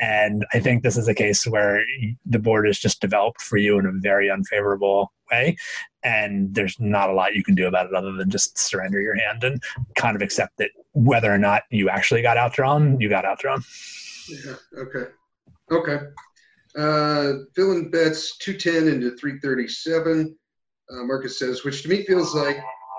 And I think this is a case where the board is just developed for you in a very unfavorable way. And there's not a lot you can do about it other than just surrender your hand and kind of accept that whether or not you actually got outdrawn, you got outdrawn. Yeah. Okay. Okay. Uh, villain bets 210 into 337. Uh, Marcus says, which to me feels like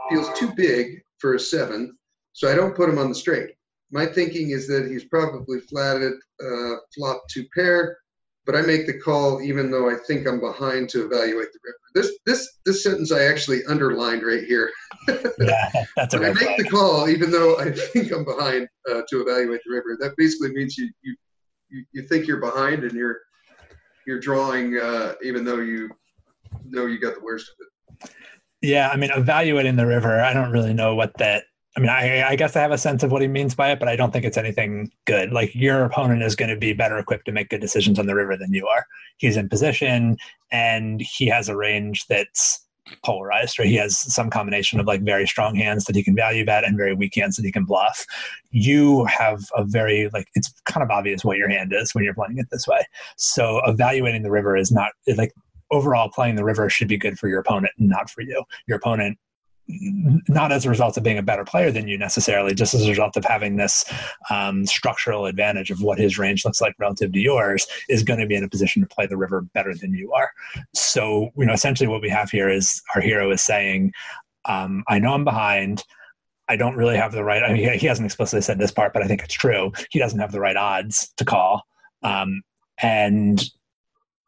feels too big for a seven so I don't put him on the straight. My thinking is that he's probably flatted uh, flop two pair, but I make the call even though I think I'm behind to evaluate the river. This this this sentence I actually underlined right here. yeah, that's a I make the call even though I think I'm behind uh, to evaluate the river. That basically means you you you, you think you're behind and you're you're drawing uh, even though you know you got the worst of it. Yeah, I mean, evaluating the river. I don't really know what that I mean, I, I, guess I have a sense of what he means by it, but I don't think it's anything good. Like your opponent is going to be better equipped to make good decisions on the river than you are. He's in position and he has a range that's polarized, right? He has some combination of like very strong hands that he can value bet and very weak hands that he can bluff. You have a very like it's kind of obvious what your hand is when you're playing it this way. So evaluating the river is not like overall playing the river should be good for your opponent, not for you. Your opponent not as a result of being a better player than you necessarily, just as a result of having this um, structural advantage of what his range looks like relative to yours, is going to be in a position to play the river better than you are. So, you know, essentially what we have here is our hero is saying, um, I know I'm behind. I don't really have the right. I mean, he hasn't explicitly said this part, but I think it's true. He doesn't have the right odds to call. Um, and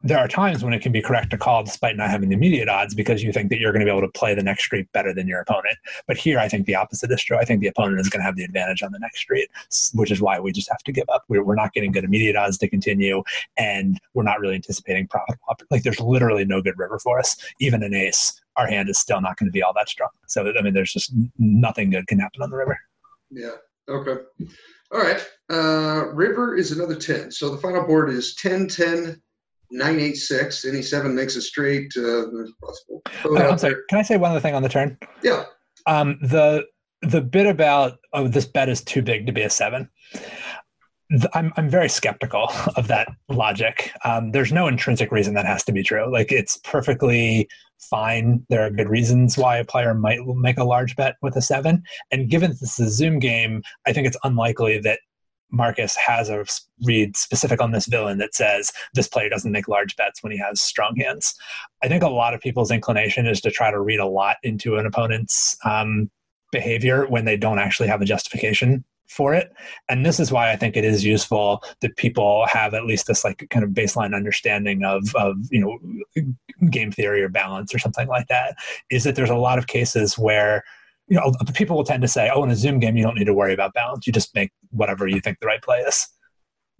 there are times when it can be correct to call despite not having the immediate odds because you think that you're going to be able to play the next street better than your opponent. But here, I think the opposite is true. I think the opponent is going to have the advantage on the next street, which is why we just have to give up. We're, we're not getting good immediate odds to continue, and we're not really anticipating profit. Like there's literally no good river for us. Even an ace, our hand is still not going to be all that strong. So I mean, there's just nothing good can happen on the river. Yeah. Okay. All right. Uh, river is another 10. So the final board is 10 10 986. Any seven makes a straight. Uh, possible. Oh, I'm sorry. Can I say one other thing on the turn? Yeah. Um, the the bit about oh this bet is too big to be a seven. I'm I'm very skeptical of that logic. Um, there's no intrinsic reason that has to be true. Like it's perfectly fine. There are good reasons why a player might make a large bet with a seven. And given this is a Zoom game, I think it's unlikely that Marcus has a read specific on this villain that says this player doesn't make large bets when he has strong hands. I think a lot of people's inclination is to try to read a lot into an opponent's um, behavior when they don't actually have a justification for it. And this is why I think it is useful that people have at least this like kind of baseline understanding of, of you know game theory or balance or something like that. Is that there's a lot of cases where you know, people will tend to say, oh, in a Zoom game, you don't need to worry about balance. You just make whatever you think the right play is.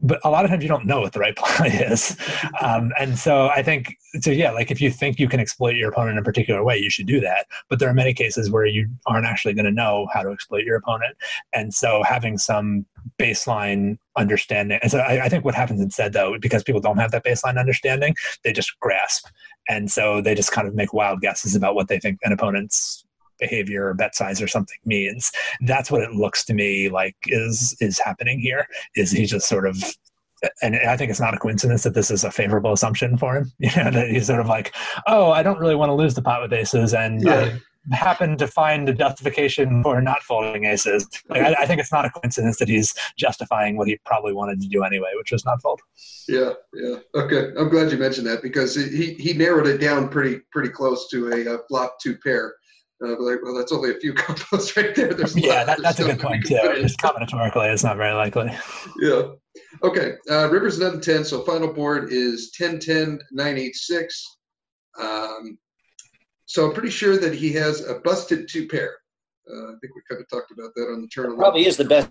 But a lot of times you don't know what the right play is. Um, and so I think, so yeah, like if you think you can exploit your opponent in a particular way, you should do that. But there are many cases where you aren't actually going to know how to exploit your opponent. And so having some baseline understanding. And so I, I think what happens instead, though, because people don't have that baseline understanding, they just grasp. And so they just kind of make wild guesses about what they think an opponent's behavior or bet size or something means. That's what it looks to me like is is happening here. Is he just sort of and I think it's not a coincidence that this is a favorable assumption for him. You know, that he's sort of like, oh, I don't really want to lose the pot with aces, and yeah. I happen to find a justification for not folding aces. Like, I, I, think it's not a coincidence that he's justifying what he probably wanted to do anyway, which was not fold. Yeah, yeah. Okay, I'm glad you mentioned that because he he narrowed it down pretty pretty close to a, a flop two pair Uh, but like, well, that's only a few combos right there. There's Yeah, that, of that's a good point could too. put in. Just combinatorically, it's not very likely. Yeah. Okay. Uh, River's another 10. So final board is 10 10 9 8 6. Um, so I'm pretty sure that he has a busted two pair. Uh, I think we kind of talked about that on the turn. Probably is the best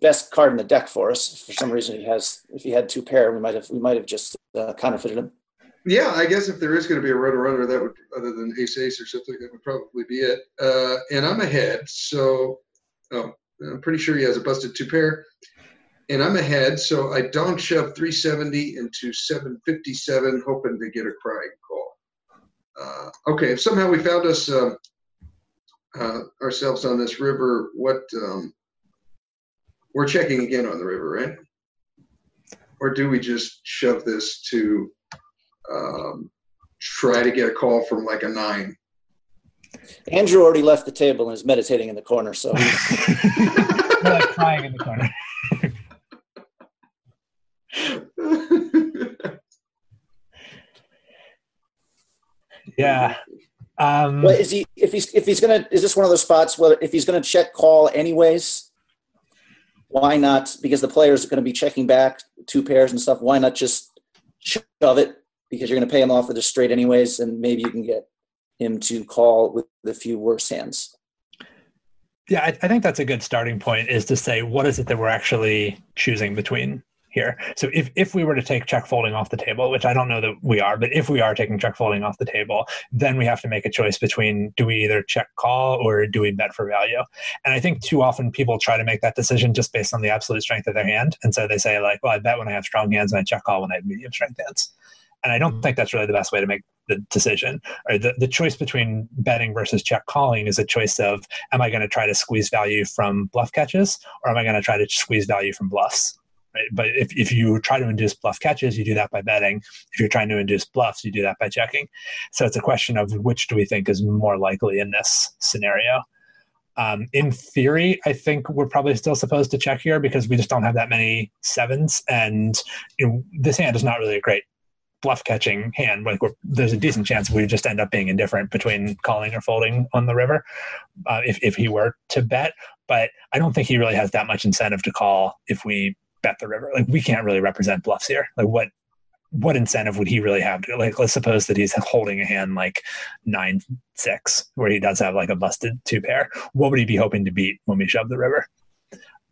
best card in the deck for us. If for some reason he has, if he had two pair, we might have we might have just uh, counterfeited him. Yeah, I guess if there is going to be a rotor runner, that would, other than ace ace or something, that would probably be it. Uh, and I'm ahead. So, oh, I'm pretty sure he has a busted two pair. And I'm ahead. So I donk shove 370 into 757, hoping to get a crying call. Uh, okay, if somehow we found us um, uh, ourselves on this river, what um, we're checking again on the river, right? Or do we just shove this to um, try to get a call from like a nine? Andrew already left the table and is meditating in the corner. So like crying in the corner. Yeah. Um, Well, is he if he's if he's gonna is this one of those spots where if he's gonna check call anyways, why not? Because the players are gonna be checking back two pairs and stuff. Why not just shove it? Because you're gonna pay him off with a straight anyways, and maybe you can get him to call with a few worse hands. Yeah, I, I think that's a good starting point is to say what is it that we're actually choosing between here. So if, if we were to take check folding off the table, which I don't know that we are, but if we are taking check folding off the table, then we have to make a choice between do we either check call or do we bet for value? And I think too often people try to make that decision just based on the absolute strength of their hand. And so they say like, well, I bet when I have strong hands and I check call when I have medium strength hands. And I don't think that's really the best way to make the decision. Or the, the choice between betting versus check calling is a choice of am I going to try to squeeze value from bluff catches or am I going to try to squeeze value from bluffs? Right? But if, if you try to induce bluff catches, you do that by betting. If you're trying to induce bluffs, you do that by checking. So it's a question of which do we think is more likely in this scenario. Um, in theory, I think we're probably still supposed to check here because we just don't have that many sevens, and you know, this hand is not really a great bluff catching hand. Like there's a decent chance we just end up being indifferent between calling or folding on the river uh, if if he were to bet. But I don't think he really has that much incentive to call if we bet the river. Like we can't really represent bluffs here. Like what what incentive would he really have to like let's suppose that he's holding a hand like nine six where he does have like a busted two pair what would he be hoping to beat when we shove the river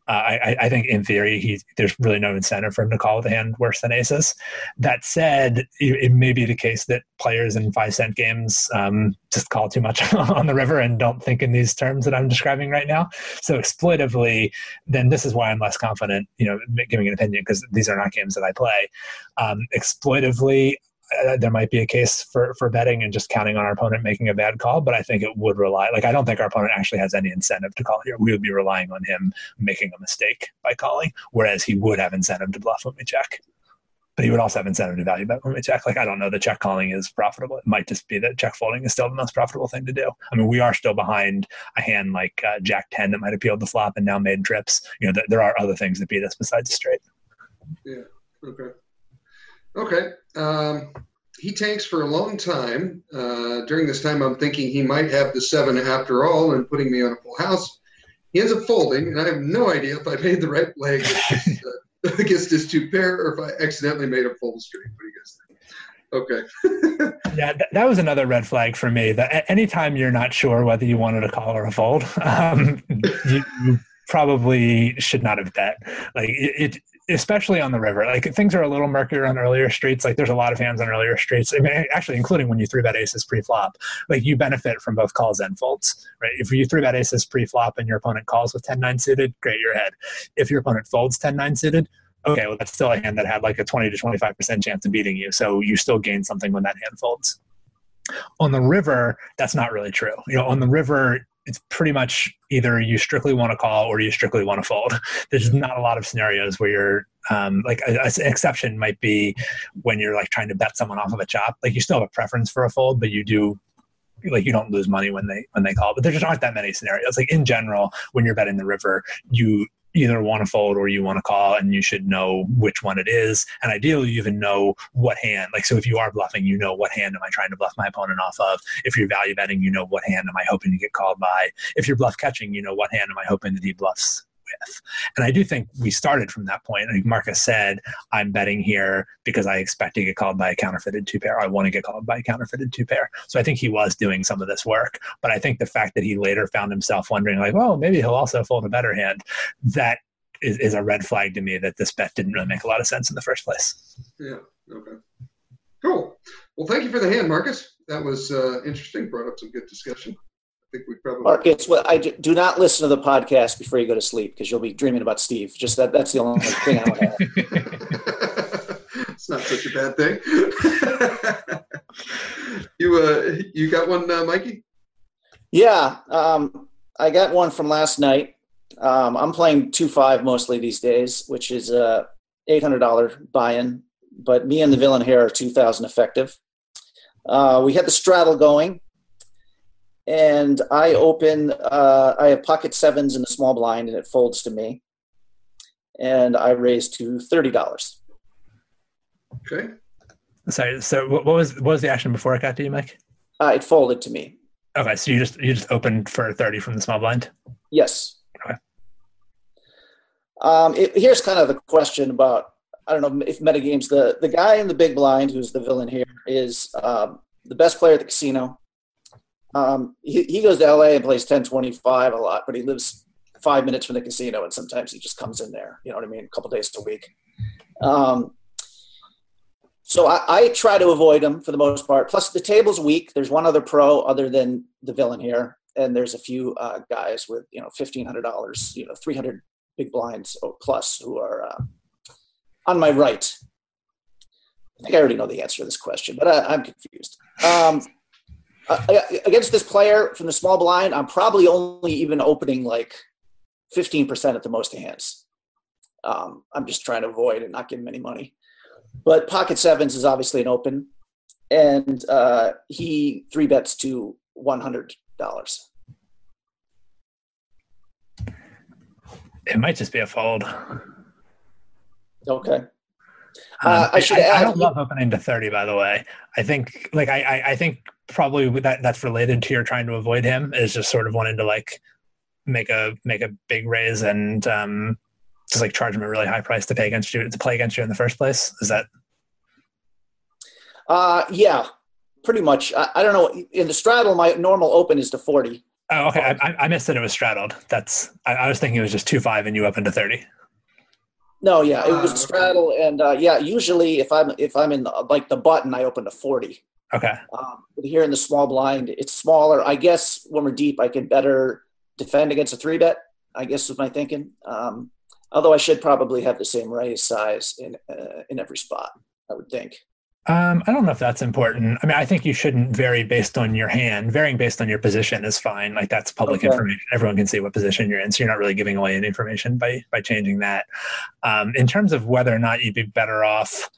uh, I, I think in theory he there's really no incentive for him to call with a hand worse than aces. That said, it, it may be the case that players in five cent games um, just call too much on the river and don't think in these terms that I'm describing right now. So exploitively, then this is why I'm less confident, you know, giving an opinion because these are not games that I play. Um, exploitively, uh, there might be a case for for betting and just counting on our opponent making a bad call, but I think it would rely. Like I don't think our opponent actually has any incentive to call here. We would be relying on him making a mistake by calling, whereas he would have incentive to bluff when we check. But he would also have incentive to value bet when we check. Like I don't know that check calling is profitable. It might just be that check folding is still the most profitable thing to do. I mean, we are still behind a hand like uh, Jack Ten that might have peeled the flop and now made trips. You know, th- there are other things that beat us besides straight. Yeah. Okay. Okay. Um, he tanks for a long time. Uh, during this time, I'm thinking he might have the seven after all and putting me on a full house. He ends up folding, and I have no idea if I made the right play against, uh, against his two pair or if I accidentally made a full straight. What do you guys think? Okay. Yeah, th- that was another red flag for me. That anytime you're not sure whether you wanted a call or a fold, um, you probably should not have bet. Like it, it, especially on the river. Like things are a little murkier on earlier streets. Like there's a lot of hands on earlier streets. I mean, actually, including when you three bet aces pre-flop, like you benefit from both calls and folds, right? If you three bet aces pre-flop and your opponent calls with 10-9 suited, great, you're ahead. If your opponent folds 10-9 suited, okay, well that's still a hand that had like a 20 to 25% chance of beating you. So you still gain something when that hand folds. On the river, that's not really true. You know, on the river, it's pretty much either you strictly want to call or you strictly want to fold. There's not a lot of scenarios where you're um, like a, a, an exception might be when you're like trying to bet someone off of a chop. Like you still have a preference for a fold, but you do like you don't lose money when they when they call. But there just aren't that many scenarios. Like in general, when you're betting the river, you either want to fold or you want to call, and you should know which one it is. And ideally, you even know what hand. Like, so if you are bluffing, you know what hand am I trying to bluff my opponent off of. If you're value betting, you know what hand am I hoping to get called by. If you're bluff catching, you know what hand am I hoping to de-bluffs with. And I do think we started from that point. Like Marcus said, I'm betting here because I expect to get called by a counterfeited two pair. I want to get called by a counterfeited two pair. So I think he was doing some of this work. But I think the fact that he later found himself wondering, like, well, maybe he'll also fold a better hand, that is, is a red flag to me that this bet didn't really make a lot of sense in the first place. Yeah. Okay. Cool. Well, thank you for the hand, Marcus. That was uh, interesting. Brought up some good discussion. I think we probably. Marcus, well, I do not listen to the podcast before you go to sleep because you'll be dreaming about Steve. Just that that's the only thing I want to add. it's not such a bad thing. you uh, you got one, uh, Mikey? Yeah, um, I got one from last night. Um, I'm playing two five mostly these days, which is a eight hundred dollar buy-in. But me and the villain here are two thousand effective. Uh, we had the straddle going, and I open. Uh, I have pocket sevens in the small blind, and it folds to me, and I raise to thirty dollars. Okay. Sorry. So what what was what was the action before it got to you, Mike? Uh, it folded to me. Okay, so you just you just opened for thirty from the small blind. Yes. Okay. Um, it, here's kind of the question about I don't know if metagames. The the guy in the big blind, who's the villain here, is um, the best player at the casino. Um, he, he goes to LA and plays 1025 a lot, but he lives five minutes from the casino, and sometimes he just comes in there. You know what I mean? A couple days a week. Um, so I, I try to avoid him for the most part. Plus, the table's weak. There's one other pro other than the villain here, and there's a few uh, guys with you know fifteen hundred dollars, you know, three hundred big blinds or plus who are uh, on my right. I think I already know the answer to this question, but I, I'm confused. Um, uh, against this player from the small blind, I'm probably only even opening like 15% at the most hands. Um, I'm just trying to avoid and not give him any money. But pocket sevens is obviously an open, and uh, he three bets to $100. It might just be a fold. Okay. Um, Uh, I should I, don't love opening to thirty. By the way, I think like I, I, I think probably that that's related to your trying to avoid him is just sort of wanting to like make a make a big raise and um, just like charge him a really high price to pay against you to play against you in the first place. Is that Uh, yeah, pretty much. I, I don't know. In the straddle, my normal open is to 40. Oh, okay. I, I- I missed that it was straddled. That's I, I was thinking it was just two five and you up into thirty. No, yeah, it Ah, was okay. straddle, and uh, yeah, usually if I'm if I'm in the, like the button, I open to 40. Okay. Um, but here in the small blind, it's smaller. I guess when we're deep, I can better defend against a three bet. I guess was my thinking. Um, although I should probably have the same raise size in uh, in every spot. I would think. Um, I don't know if that's important. I mean, I think you shouldn't vary based on your hand. Varying based on your position is fine. Like that's public Okay. information. Everyone can see what position you're in, so you're not really giving away any information by by changing that. Um, in terms of whether or not you'd be better off,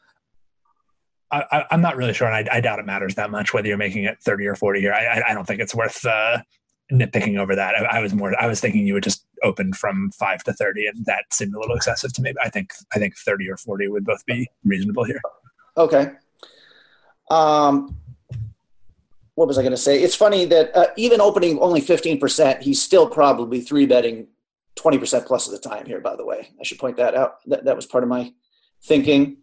I, I'm not really sure, and I, I doubt it matters that much whether you're making it 30 or 40 here. I, I, I don't think it's worth uh, nitpicking over that. I, I was more. I was thinking you would just open from five to 30, and that seemed a little excessive to me. I think I think 30 or 40 would both be reasonable here. Okay. Um, what was I going to say? It's funny that uh, even opening only 15%, he's still probably three betting 20% plus of the time here, by the way. I should point that out. That, that was part of my thinking.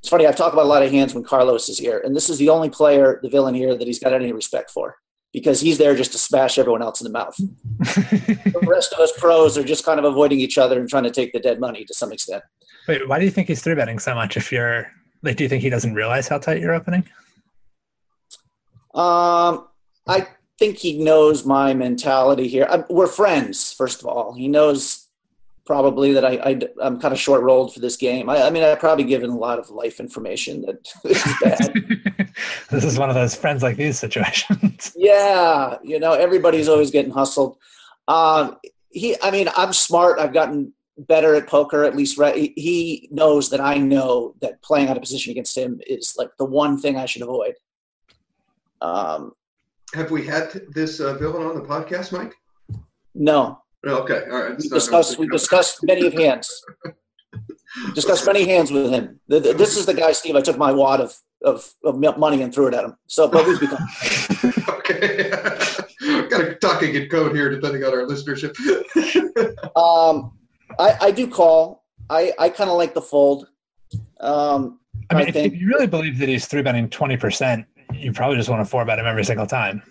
It's funny, I've talked about a lot of hands when Carlos is here, and this is the only player, the villain here, that he's got any respect for because he's there just to smash everyone else in the mouth. the rest of us pros are just kind of avoiding each other and trying to take the dead money to some extent. Wait, why do you think he's three betting so much? If you're like, do you think he doesn't realize how tight you're opening? Um, I think he knows my mentality here. i we're friends, first of all. He knows probably that I, I am kind of short rolled for this game. I, I mean, I've probably given a lot of life information that is bad. this is one of those friends like these situations. yeah, you know, everybody's always getting hustled. Um, he, I mean, I'm smart. I've gotten better at poker, at least. Right, he, he knows that I know that playing out of position against him is like the one thing I should avoid. Um, Have we had this uh, villain on the podcast, Mike? no, Okay, all right. We discussed, we discussed many of hands. Discussed many hands with him. Th- th- This is the guy, Steve, I took my wad of, of, of money and threw it at him. So, but we've become, Okay. Got a talking in code here, depending on our listenership. um, I, I do call. I, I kind of like the fold. Um, I mean, I think- if you really believe that he's three betting twenty percent, you probably just want to four bet him every single time.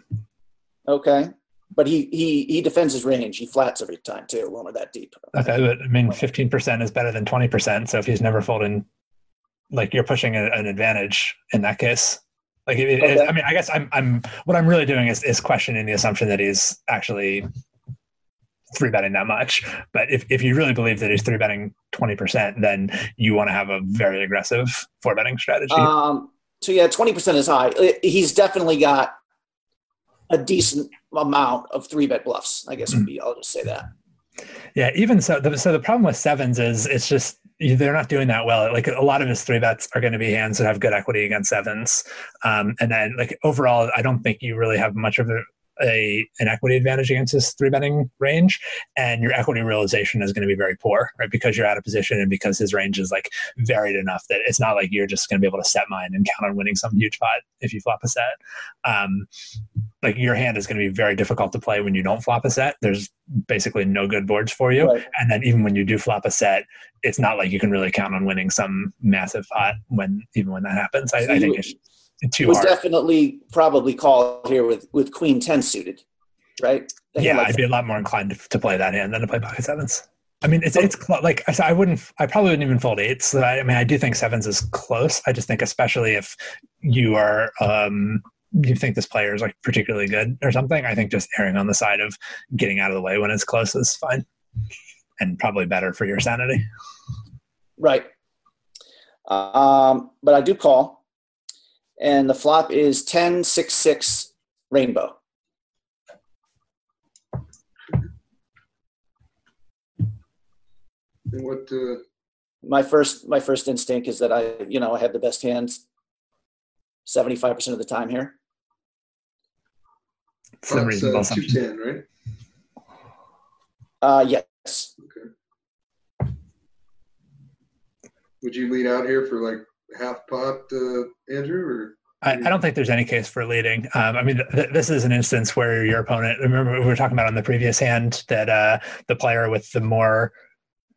okay. But he, he, he defends his range. He flats every time too when we're that deep. Okay, but I mean, fifteen percent is better than twenty percent. So if he's never folding, like you're pushing a, an advantage in that case. Like, it, it- I mean, I guess I'm, I'm, what I'm really doing is, is questioning the assumption that he's actually three betting that much. But if, if you really believe that he's three betting twenty percent, then you want to have a very aggressive four betting strategy. Um, so yeah, twenty percent is high. He's definitely got a decent amount of three bet bluffs. I guess would be. I'll just say that. Yeah, even so, the, so the problem with sevens is it's just they're not doing that well. Like a lot of his three bets are going to be hands that have good equity against sevens, um, and then like overall, I don't think you really have much of a, a an equity advantage against his three betting range, and your equity realization is going to be very poor, right? Because you're out of position and because his range is like varied enough that it's not like you're just going to be able to set mine and count on winning some huge pot if you flop a set. Um, like your hand is going to be very difficult to play when you don't flop a set. There's basically no good boards for you. Right. And then even when you do flop a set, it's not like you can really count on winning some massive pot when even when that happens. I, So I think it's too was hard. definitely probably called here with with queen ten suited, right? Yeah, likes- I'd be a lot more inclined to, to play that hand than to play pocket sevens. I mean, it's it's clo- like I I wouldn't, I probably wouldn't even fold eights. So I, I mean, I do think sevens is close. I just think, especially if you are, um, you think this player is like particularly good or something. I think just erring on the side of getting out of the way when it's close is fine, and probably better for your sanity. right. Um, but I do call, and the flop is 10 6 6 rainbow. And what? Uh, My first my first instinct is that I you know I have the best hands seventy five percent of the time here. It's an that's reasonable uh, two assumption. ten, right? Uh, yes. Okay. Would you lead out here for like half pot, uh, Andrew? Or I, I don't think there's any case for leading. Um, I mean, th- th- this is an instance where your opponent. Remember, we were talking about on the previous hand that uh, the player with the more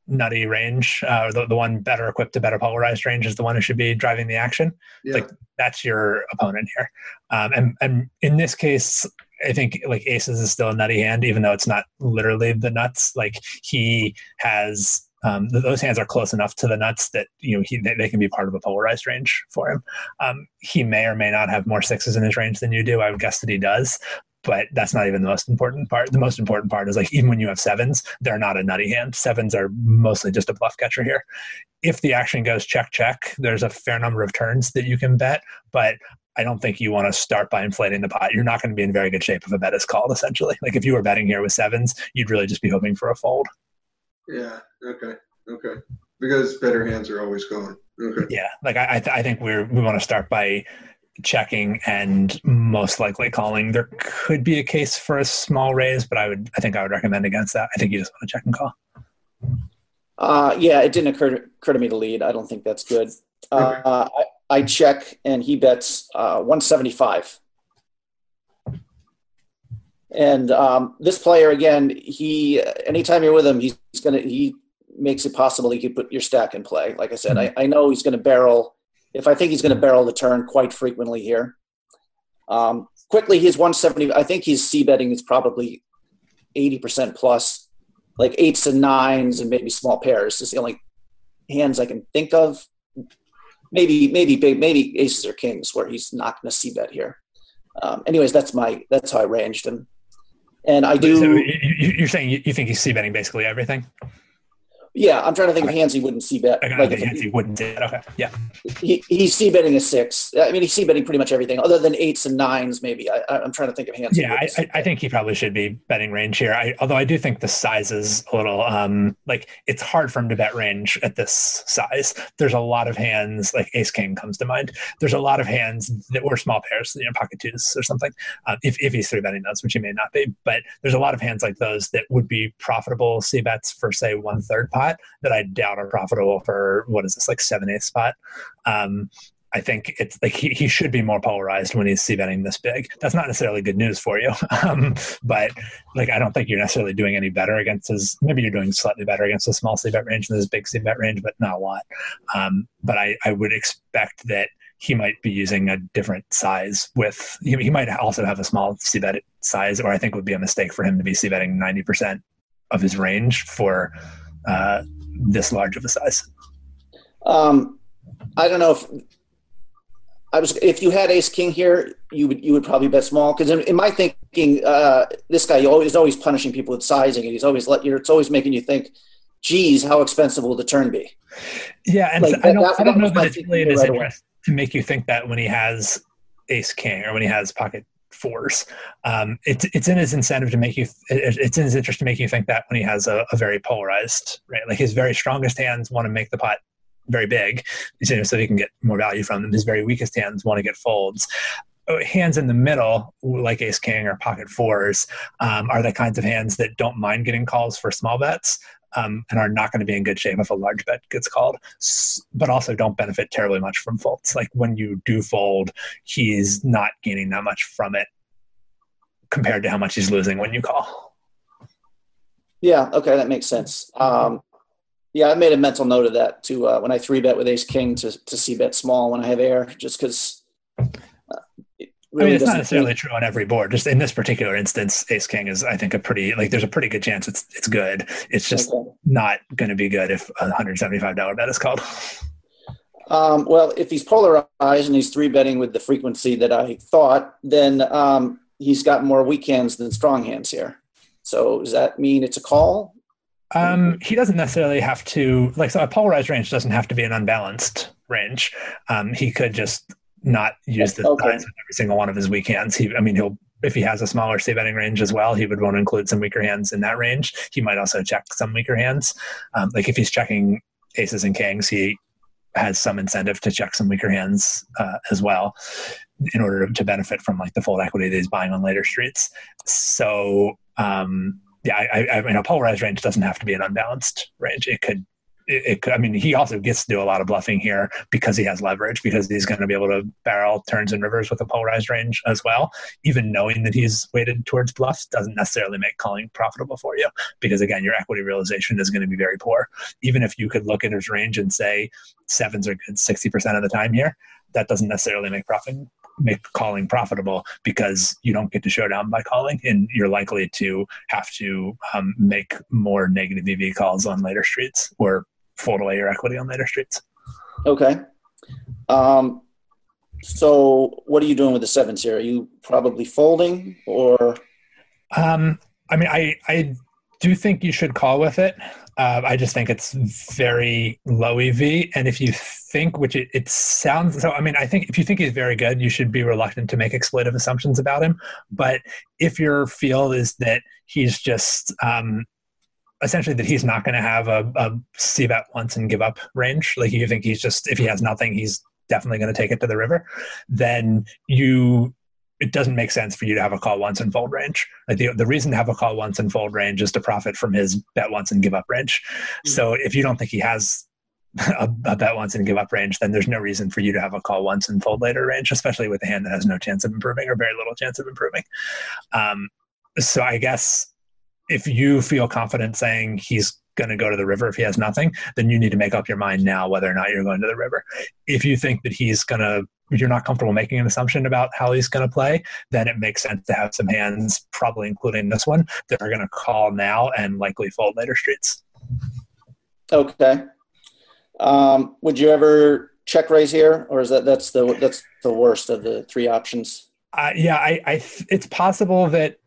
nutty range, uh, the, the one better equipped to better polarized range, is the one who should be driving the action. yeah, Like that's your opponent here. Um, and and in this case, I think like aces is still a nutty hand, even though it's not literally the nuts. Like he has. Um, th- those hands are close enough to the nuts that you know he, they, they can be part of a polarized range for him. Um, he may or may not have more sixes in his range than you do. I would guess that he does, but that's not even the most important part. The most important part is like even when you have sevens, they're not a nutty hand. Sevens are mostly just a bluff catcher here. If the action goes check check, there's a fair number of turns that you can bet, but I don't think you want to start by inflating the pot. You're not going to be in very good shape if a bet is called. Essentially, like if you were betting here with sevens, you'd really just be hoping for a fold. yeah, okay, okay. Because better hands are always going. Okay, Yeah, like I, I, th- I think we're we want to start by checking and most likely calling. There could be a case for a small raise, but I would I think I would recommend against that. I think you just want to check and call. Uh, yeah, it didn't occur to, occur to me to lead. I don't think that's good. Uh, I, I check, and he bets uh, 175. And um, this player, again, he anytime you're with him, he's, he's gonna he makes it possible he could put your stack in play. Like I said, I, I know he's going to barrel. If I think he's going to barrel the turn quite frequently here. Um, quickly, he's 170. I think he's c betting is probably 80% plus, like eights and nines and maybe small pairs. It's the only hands I can think of. Maybe maybe big maybe aces or kings where he's not going to c bet here. Um, anyways, that's my that's how I ranged him, and I do. So you, you- you're saying you, you think he's c betting basically everything? Yeah, I'm trying to think of hands he wouldn't c bet. Like, Like if he wouldn't do. Okay. Yeah. he, he's c betting a six. I mean, he's c betting pretty much everything other than eights and nines. Maybe I, I- I'm trying to think of hands. Yeah, I, I, I think he probably should be betting range here. I, although I do think the size is a little um like it's hard for him to bet range at this size. There's a lot of hands like Ace King comes to mind. There's a lot of hands that were small pairs, you know, pocket twos or something. Um, if if he's three betting those, which he may not be, but there's a lot of hands like those that would be profitable c bets for say one third pot that I doubt are profitable for what is this like seven eighth spot. Um, I think it's like he, he should be more polarized when he's c betting this big. That's not necessarily good news for you, um, but like I don't think you're necessarily doing any better against his. Maybe you're doing slightly better against a small c bet range than his big c bet range, but not a lot. Um, but I, I would expect that he might be using a different size with. He, he might also have a small c bet size, or I think would be a mistake for him to be c betting ninety percent of his range for uh, this large of a size. Um, I don't know if I was if you had Ace King here, you would you would probably bet small because in, in my thinking, uh, this guy always always punishing people with sizing, and he's always let you. It's always making you think, "Geez, how expensive will the turn be?" Yeah, and Like, so I don't, that- I don't know that it's really in his right away. to make you think that when he has Ace King or when he has pocket fours. Um, it's it's in his incentive to make you. it- It's in his interest to make you think that when he has a, a very polarized, right? Like his very strongest hands want to make the pot very big, you know, so he can get more value from them. His very weakest hands want to get folds. Uh, Hands in the middle, like Ace King or Pocket Fours, um, are the kinds of hands that don't mind getting calls for small bets um, and are not going to be in good shape if a large bet gets called, but also don't benefit terribly much from folds. Like when you do fold, he's not gaining that much from it compared to how much he's losing when you call. Yeah, okay, that makes sense. Um, yeah, I made a mental note of that too uh, when I three bet with Ace King to to c bet small when I have air, just because. It I mean, it's not necessarily true on every board. Just in this particular instance, Ace King is, I think, a pretty like. There's a pretty good chance it's it's good. It's just Okay. not going to be good if a hundred seventy five dollar bet is called. Um, well, if he's polarized and he's three betting with the frequency that I thought, then um, he's got more weak hands than strong hands here. So does that mean it's a call? Um, he doesn't necessarily have to like so a polarized range doesn't have to be an unbalanced range. Um, he could just not use the Okay. size of every single one of his weak hands. He, I mean, he'll if he has a smaller C betting range as well, he would want to include some weaker hands in that range. He might also check some weaker hands. Um, like if he's checking aces and kings, he has some incentive to check some weaker hands uh, as well in order to benefit from like the fold equity that he's buying on later streets. So um, yeah, I, I, I mean, a polarized range doesn't have to be an unbalanced range. It could, it, it. I mean, he also gets to do a lot of bluffing here because he has leverage because he's going to be able to barrel turns and rivers with a polarized range as well. Even knowing that he's weighted towards bluffs doesn't necessarily make calling profitable for you because again, your equity realization is going to be very poor. Even if you could look at his range and say sevens are good sixty percent of the time here, that doesn't necessarily make profit make calling profitable because you don't get to showdown by calling and you're likely to have to um, make more negative EV calls on later streets or fold away your equity on later streets. Okay. Um, so what are you doing with the sevens here? Are you probably folding or? Um, I mean, I, I do think you should call with it. Uh, I just think it's very low EV. And if you think, which it, it sounds so, I mean, I think if you think he's very good, you should be reluctant to make exploitive assumptions about him. But if your feel is that he's just um, essentially that he's not going to have a, a c bet once and give up range, like you think he's just, if he has nothing, he's definitely going to take it to the river, then you it doesn't make sense for you to have a call once and fold range. Like the, the reason to have a call once and fold range is to profit from his bet once and give up range. So if you don't think he has a, a bet once and give up range, then there's no reason for you to have a call once and fold later range, especially with a hand that has no chance of improving or very little chance of improving. Um, so I guess if you feel confident saying he's going to go to the river if he has nothing, then you need to make up your mind now whether or not you're going to the river. If you think that he's going to you're not comfortable making an assumption about how he's going to play, then it makes sense to have some hands, probably including this one, that are going to call now and likely fold later streets. Okay. Um, would you ever check raise here, or is that that's the that's the worst of the three options? Uh, yeah, I, I, it's possible that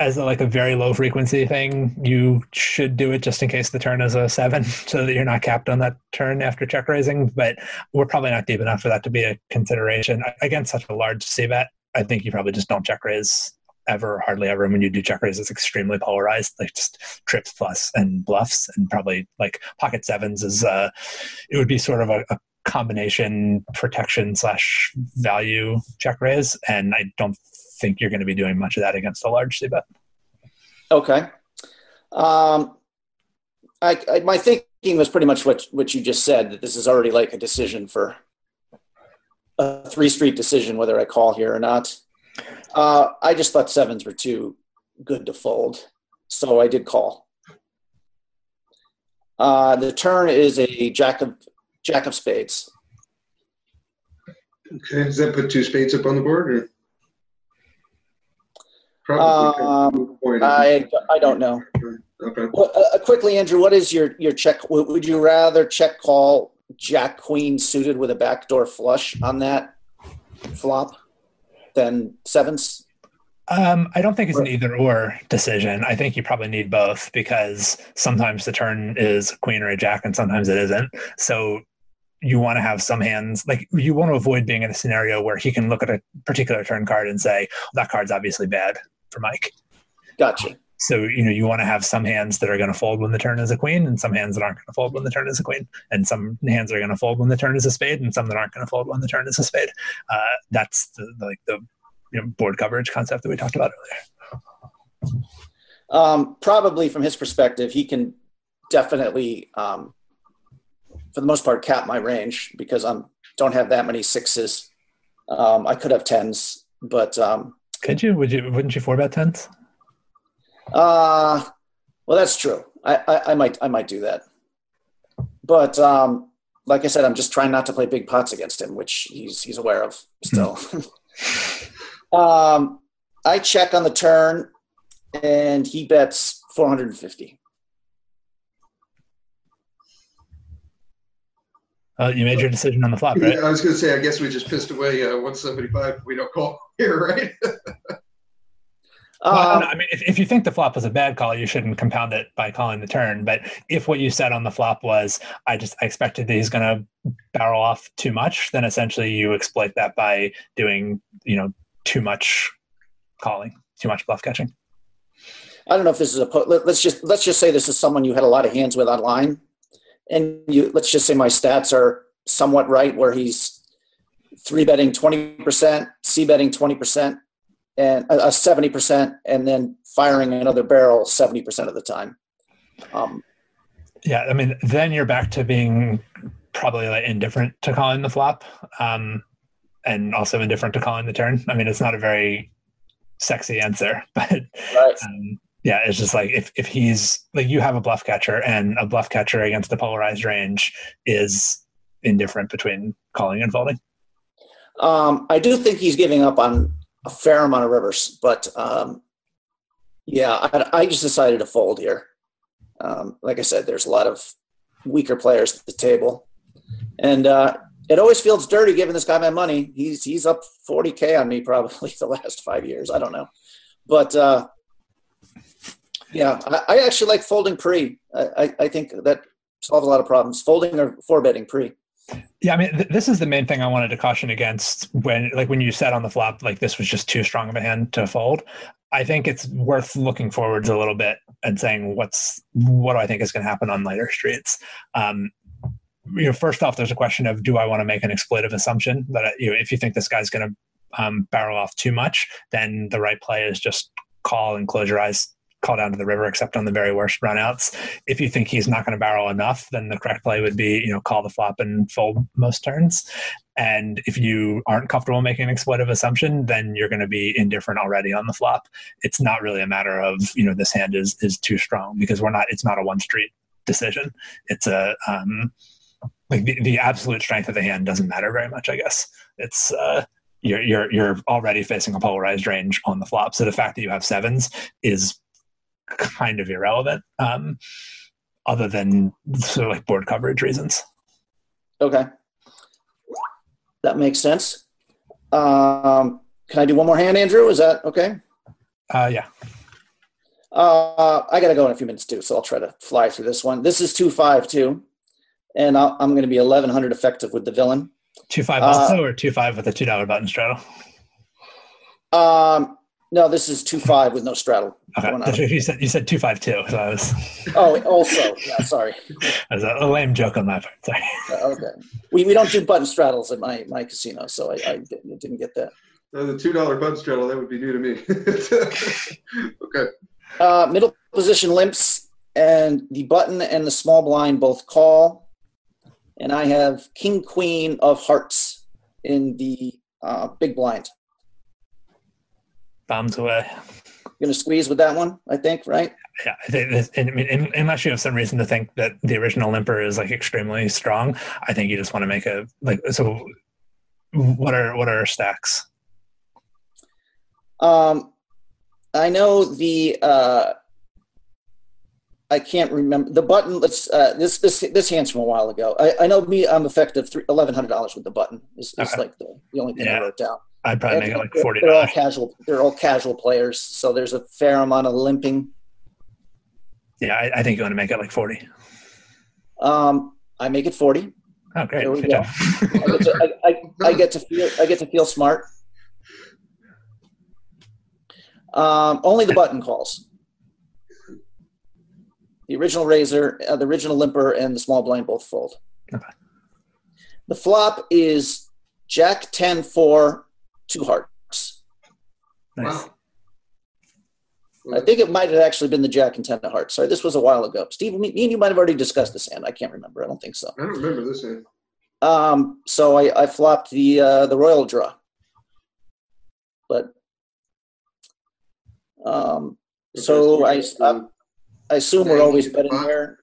as a, like a very low frequency thing, you should do it just in case the turn is a seven, so that you're not capped on that turn after check raising. But we're probably not deep enough for that to be a consideration against such a large c bet. I think you probably just don't check raise ever, hardly ever. And when you do check raise, it's extremely polarized, like just trips plus and bluffs, and probably like pocket sevens is uh, it would be sort of a, a combination protection slash value check raise, and I don't think you're going to be doing much of that against a large c bet. Okay. Um, I, I, my thinking was pretty much what what you just said. That this is already like a decision for a three street decision whether I call here or not. Uh, I just thought sevens were too good to fold, so I did call. Uh, the turn is a jack of jack of spades. Okay, does that put two spades up on the board? Or? Probably. Um, I I don't know. Okay. Well, uh, uh, quickly, Andrew, what is your your check? Would you rather check call Jack Queen suited with a backdoor flush on that flop than sevens? Um, I don't think it's an either or decision. I think you probably need both because sometimes the turn is a queen or a jack and sometimes it isn't. So you want to have some hands like you want to avoid being in a scenario where he can look at a particular turn card and say, well, that card's obviously bad for Mike. Gotcha. So, you know, you want to have some hands that are going to fold when the turn is a queen and some hands that aren't going to fold when the turn is a queen. And some hands are going to fold when the turn is a spade and some that aren't going to fold when the turn is a spade. Uh, that's the, like the you know, board coverage concept that we talked about earlier. Um, probably from his perspective, he can definitely, um, for the most part, cap my range because I'm don't have that many sixes. Um, I could have tens, but um, Could you? Would you? Wouldn't you four bet tens? uh, well, that's true. I, I, I might I might do that, but um, like I said, I'm just trying not to play big pots against him, which he's he's aware of still. um, I check on the turn, and he bets 450. Uh, you made your decision on the flop, right? Yeah, I was going to say, I guess we just pissed away uh, 175. We don't call here, right? Well, Um, I mean, if, if you think the flop was a bad call, you shouldn't compound it by calling the turn. But if what you said on the flop was, I just I expected that he's going to barrel off too much, then essentially you exploit that by doing, you know, too much calling, too much bluff catching. I don't know if this is a let's just let's just say this is someone you had a lot of hands with online, and you let's just say my stats are somewhat right, where he's three betting twenty percent, c betting twenty percent, and a seventy percent, and then firing another barrel seventy percent of the time. Um, Yeah, I mean, then you're back to being probably like indifferent to calling the flop, um, and also indifferent to calling the turn. I mean, it's not a very sexy answer, but right. um, yeah, it's just like if if he's like you have a bluff catcher and a bluff catcher against a polarized range is indifferent between calling and folding. Um, I do think he's giving up on a fair amount of rivers, but um, yeah, I, I just decided to fold here. Um, like I said, there's a lot of weaker players at the table, and uh, it always feels dirty giving this guy my money. He's he's up 40k on me probably the last five years. I don't know, but uh, yeah, I, I actually like folding pre. I, I, I think that solves a lot of problems. Folding or four betting pre. Yeah, I mean, th- this is the main thing I wanted to caution against when, like, when you said on the flop, like this was just too strong of a hand to fold. I think it's worth looking forwards a little bit and saying what's what do I think is going to happen on later streets. Um, you know, first off, there's a question of do I want to make an exploitive assumption that you know, if you think this guy's going to um, barrel off too much, then the right play is just call and close your eyes, call down to the river, except on the very worst runouts. If you think he's not going to barrel enough, then the correct play would be you know call the flop and fold most turns. And if you aren't comfortable making an exploitive assumption, then you're going to be indifferent already on the flop. It's not really a matter of you know this hand is is too strong because we're not. It's not a one street decision. It's a um, like the, the absolute strength of the hand doesn't matter very much. I guess it's uh, you're you're you're already facing a polarized range on the flop. So the fact that you have sevens is kind of irrelevant, um, other than sort of like board coverage reasons. Okay. That makes sense. Um, can I do one more hand, Andrew? Is that okay? Uh, yeah. Uh, I got to go in a few minutes too, so I'll try to fly through this one. This is two five two, and I'll, I'm going to be eleven hundred effective with the villain. Two five Uh, also or two five with a two dollar button straddle. Um, no, this is two five with no straddle. Okay, One That's out. what you said you said two five two. So I was, Oh, also, yeah, sorry. that was a, a lame joke on my part. Sorry. Uh, okay, we, we don't do button straddles at my my casino, so I, I didn't didn't get that. The two dollar button straddle that would be new to me. okay. Uh, middle position limps, and the button and the small blind both call. And I have king queen of hearts in the uh, big blind. Bombs away. You're Going to squeeze with that one, I think, right? Yeah, I think I mean, unless you have some reason to think that the original limper is like extremely strong, I think you just want to make a like. So, what are what are our stacks? Um, I know the. Uh, I can't remember the button. Let's uh, this this this hand's from a while ago. I, I know me. I'm effective three eleven hundred dollars with the button. Is, is Okay. like the, the only thing I Yeah. wrote down. I'd probably make it like forty They're all casual. They're all casual players, so there's a fair amount of limping. Yeah, I, I think you want to make it like forty. Um, I make it forty. Oh, great! There we Good go. I get to, I, I, I get to feel. I get to feel smart. Um, only the button calls. The original raiser, uh, the original limper, and the small blind both fold. Okay. The flop is Jack 10 4, two hearts. Nice. Wow. I think it might have actually been the Jack and 10 of hearts. Sorry, this was a while ago. Steve, me, me and you might have already discussed this hand. I can't remember. I don't think so. I don't remember this hand. Um, so I, I flopped the uh, the royal draw, but um, so I, I I assume we're always betting there.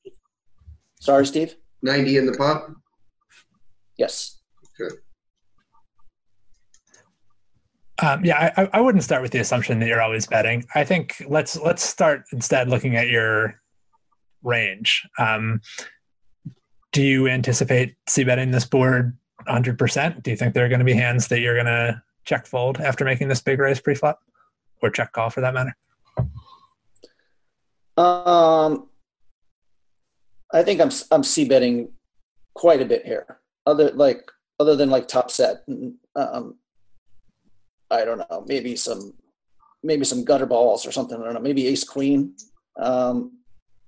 Sorry, Steve. 90 in the pot. Yes. Um, yeah, I, I wouldn't start with the assumption that you're always betting. I think let's let's start instead looking at your range. Um, do you anticipate c betting this board 100? percent Do you think there are going to be hands that you're going to check fold after making this big raise pre-flop, or check call for that matter? Um, I think I'm I'm c betting quite a bit here. Other like other than like top set. Um, I don't know. Maybe some maybe some gutter balls or something. I don't know. Maybe ace queen. Um,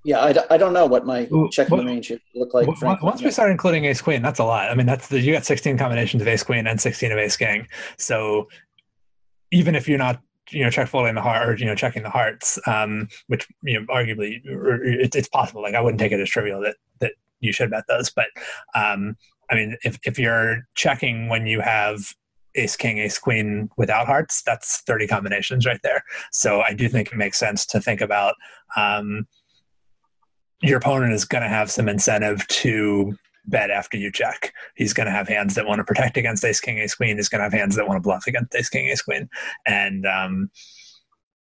yeah, I, d- I don't know what my checking range should look like. Once- frankly. Once we start including ace queen, that's a lot. I mean, that's the you got 16 combinations of ace queen and 16 of ace king. So even if you're not you know check folding the heart or you know checking the hearts, um, which you know arguably it's possible. Like I wouldn't take it as trivial that that you should bet those, but um, I mean, if if you're checking when you have ace king ace queen without hearts that's 30 combinations right there so i do think it makes sense to think about um, your opponent is going to have some incentive to bet after you check. He's going to have hands that want to protect against ace king ace queen. He's going to have hands that want to bluff against ace king ace queen, and um,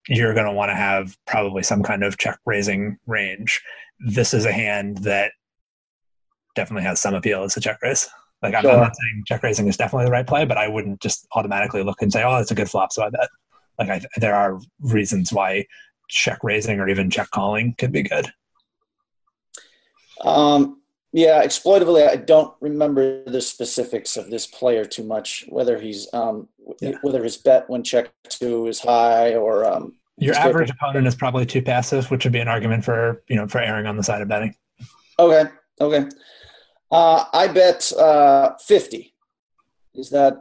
you're going to want to have probably some kind of check raising range. This is a hand that definitely has some appeal as a check raise. Like I'm, I'm not saying check raising is definitely the right play, but I wouldn't just automatically look and say, "Oh, that's a good flop," so I bet. Like I, there are reasons why check raising or even check calling could be good. Um, yeah, exploitably, I don't remember the specifics of this player too much. Whether he's um, Yeah. whether his bet when check two is high or um, Your average opponent is probably too passive, which would be an argument for you know for erring on the side of betting. okay, okay. Uh, I bet uh, fifty. Is that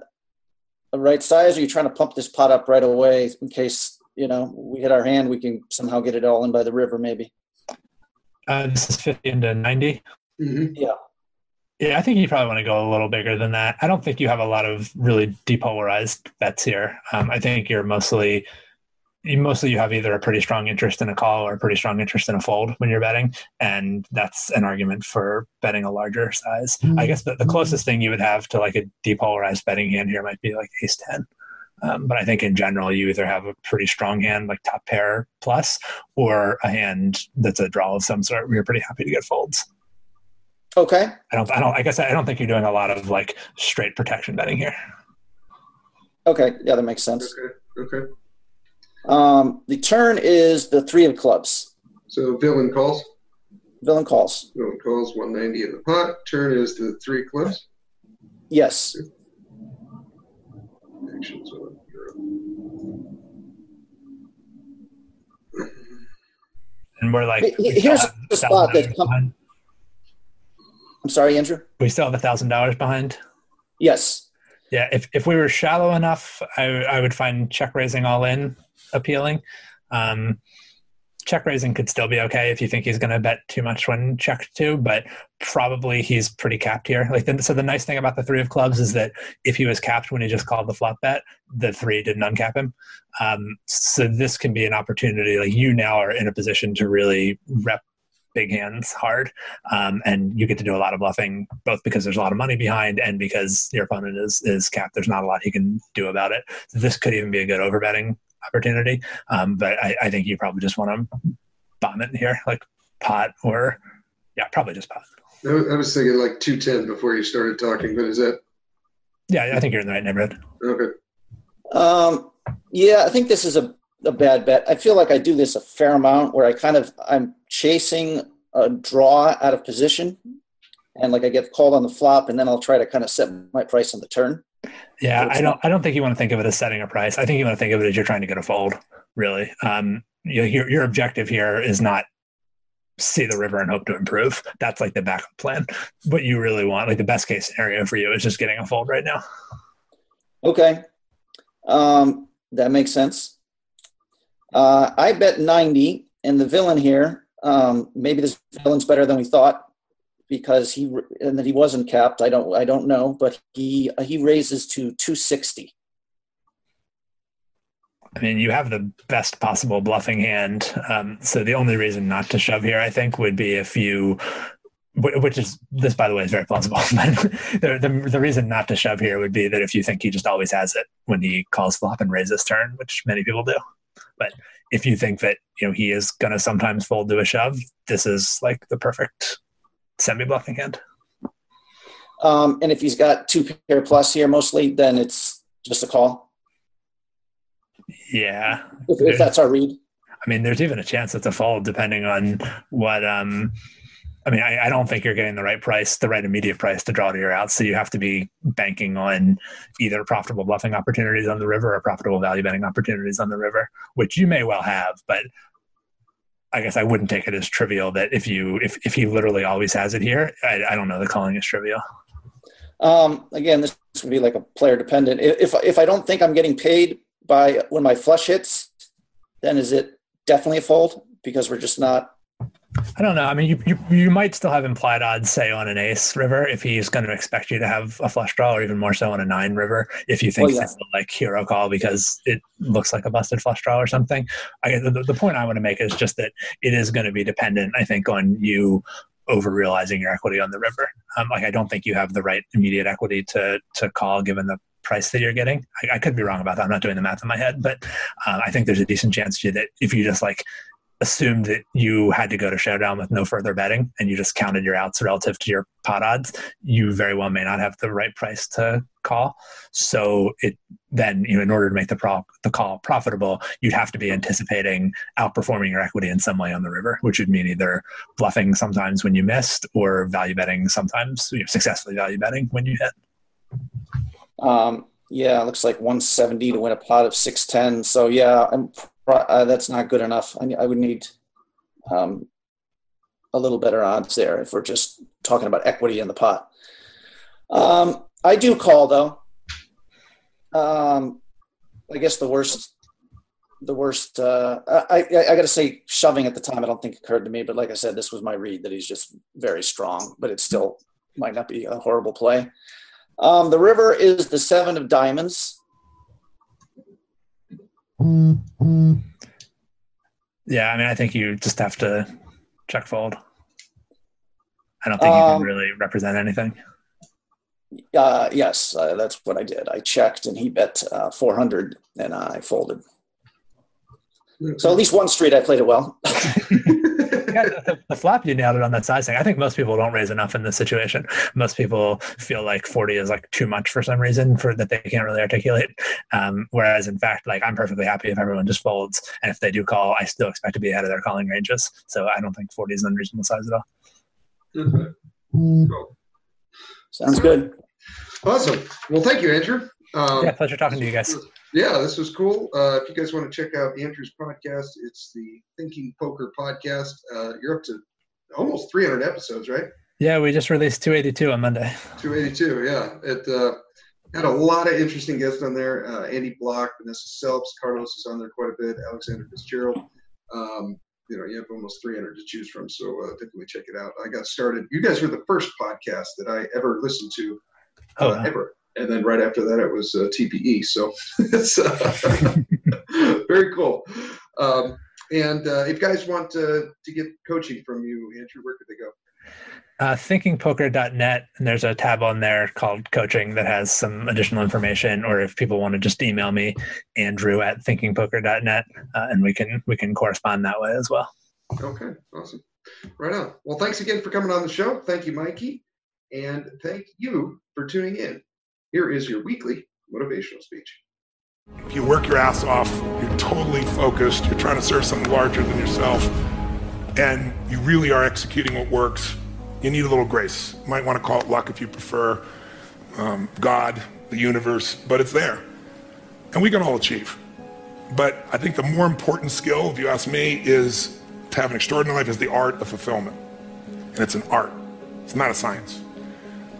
the right size? Or are you trying to pump this pot up right away in case you know we hit our hand? We can somehow get it all in by the river, maybe. Uh, this is fifty into ninety. hmm Yeah, I think you probably want to go a little bigger than that. I don't think you have a lot of really depolarized bets here. Um, I think you're mostly you mostly you have either a pretty strong interest in a call or a pretty strong interest in a fold when you're betting, and that's an argument for betting a larger size. I guess the, the closest thing you would have to like a depolarized betting hand here might be like ace ten. Um, but I think in general, you either have a pretty strong hand like top pair plus, or a hand that's a draw of some sort where you're pretty happy to get folds. Okay. I don't. I don't. I guess I don't think you're doing a lot of like straight protection betting here. Okay. Yeah, that makes sense. Okay. Okay. Um, the turn is the three of clubs. So villain calls. Villain calls. Villain calls 190 in the pot. Turn is the three clubs. Yes. Actions on Europe. And we're like, He- we here's the spot that $1,000 come- I'm sorry, Andrew. we still have a thousand dollars behind. Yes. Yeah, if if we were shallow enough, I I would find check raising all in appealing. Um, check raising could still be okay if you think he's going to bet too much when checked to, but probably he's pretty capped here. Like the, so, the nice thing about the three of clubs is that if he was capped when he just called the flop bet, the three didn't uncap him. Um, so this can be an opportunity. Like you now are in a position to really rep big hands hard, um, and you get to do a lot of bluffing, both because there's a lot of money behind and because your opponent is is capped. There's not a lot he can do about it. So this could even be a good overbetting opportunity. Um, but I, I think you probably just want to bomb it here, like pot or yeah, probably just pot. I was- thinking like 210 before you started talking, but is that Yeah, I think you're in the right neighborhood. okay? Um, yeah, I think this is a, a bad bet. I feel like I do this a fair amount where I kind of I'm chasing a draw out of position, and like I get called on the flop, and then I'll try to kind of set my price on the turn. Yeah, It's I don't. I don't think you want to think of it as setting a price. I think you want to think of it as you're trying to get a fold. Really, um, you know, your your objective here is not see the river and hope to improve. That's like the backup plan. What you really want, like the best case scenario for you, is just getting a fold right now. Okay, um, that makes sense. Uh, I bet ninety, and the villain here. Um, maybe this villain's better than we thought because he and that he wasn't capped. I don't. I don't know, but he he raises to two sixty. I mean, you have the best possible bluffing hand. Um, so the only reason not to shove here, I think, would be if you, which is this, by the way, is very plausible. The, the the reason not to shove here would be that if you think he just always has it when he calls flop and raises turn, which many people do. But if you think that you know he is going to sometimes fold to a shove, this is like the perfect semi bluffing hand. Um, and if he's got two pair plus here, mostly, then it's just a call. Yeah, If, if that's our read. I mean, there's even a chance it's a fold depending on what. Um, I mean, I, I don't think you're getting the right price, the right immediate price to draw to your outs. So you have to be banking on either profitable bluffing opportunities on the river or profitable value betting opportunities on the river, which you may well have. But I guess I wouldn't take it as trivial that if you if if he literally always has it here, I, I don't know. The calling is trivial. Um, again, this would be like a player dependent. If if I don't think I'm getting paid by when my flush hits, then is it definitely a fold because we're just not. I don't know. I mean, you, you you might still have implied odds, say, on an ace river, if he's going to expect you to have a flush draw, or even more so on a nine river, if you think yeah. it's like hero call because it looks like a busted flush draw or something. I, the, the point I want to make is just that it is going to be dependent, I think, on you over realizing your equity on the river. Um, like, I don't think you have the right immediate equity to to call given the price that you're getting. I, I could be wrong about that. I'm not doing the math in my head, but uh, I think there's a decent chance to that if you just like assumed that you had to go to showdown with no further betting and you just counted your outs relative to your pot odds, you very well may not have the right price to call. So it then, you know, in order to make the pro- the call profitable, you'd have to be anticipating outperforming your equity in some way on the river, which would mean either bluffing sometimes when you missed or value betting sometimes, you know, successfully value betting when you hit. Um, yeah, it looks like 170 to win a pot of 610. So yeah, I'm, uh, that's not good enough. I, I would need um, a little better odds there if we're just talking about equity in the pot. Um, I do call though. Um, I guess the worst, the worst. Uh, I, I, I got to say, shoving at the time, I don't think occurred to me. But like I said, this was my read that he's just very strong, but it still might not be a horrible play. Um, the river is the seven of diamonds. Yeah, I mean, I think you just have to check fold. I don't think you Um, can really represent anything. Uh, yes, uh, that's what I did. I checked and he bet uh, 400 and I folded. So at least one street I played it well. the, the flop you nailed it on that size thing. I think most people don't raise enough in this situation. Most people feel like 40 is like too much for some reason for that they can't really articulate. Um, whereas in fact, like I'm perfectly happy if everyone just folds, and if they do call, I still expect to be ahead of their calling ranges. So I don't think 40 is an unreasonable size at all. Okay. Cool. Sounds good. Awesome. Well, thank you, Andrew. Um, Yeah, pleasure talking to you guys. Yeah, this was cool. Uh, if you guys want to check out Andrew's podcast, it's the Thinking Poker podcast. Uh, you're up to almost 300 episodes, right? Yeah, we just released 282 on Monday. 282, yeah. It uh, had a lot of interesting guests on there. Uh, Andy Bloch, Vanessa Selbst, Carlos is on there quite a bit, Alexander Fitzgerald. Um, you know, you have almost 300 to choose from, so uh, definitely check it out. I got started. You guys were the first podcast that I ever listened to, uh, Oh, wow. ever. And then right after that, it was uh, TPE. So it's uh, very cool. Um, and uh, if guys want to, to get coaching from you, Andrew, where could they go? uh, thinkingpoker.net and there's a tab on there called coaching that has some additional information or if people want to just email me andrew at thinkingpoker.net uh, and we can we can correspond that way as well Okay, awesome. Right on. Well, thanks again for coming on the show. Thank you, Mikey. And thank you for tuning in. Here is your weekly motivational speech. If you work your ass off, you're totally focused, you're trying to serve something larger than yourself, and you really are executing what works, you need a little grace. You might want to call it luck if you prefer, um, God, the universe, but it's there. And we can all achieve. But I think the more important skill, if you ask me, is to have an extraordinary life is the art of fulfillment. And it's an art. It's not a science.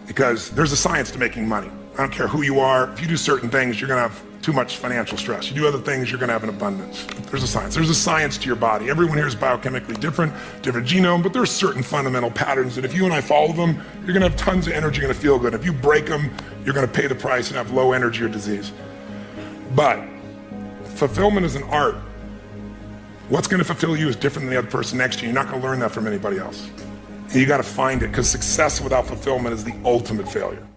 Because there's a science to making money. I don't care who you are. If you do certain things, you're going to have too much financial stress. You do other things, you're going to have an abundance. There's a science. There's a science to your body. Everyone here is biochemically different, different genome, but there's certain fundamental patterns that if you and I follow them, you're going to have tons of energy, you're going to feel good. If you break them, you're going to pay the price and have low energy or disease. But fulfillment is an art. What's going to fulfill you is different than the other person next to you. You're not going to learn that from anybody else. And you got to find it because success without fulfillment is the ultimate failure.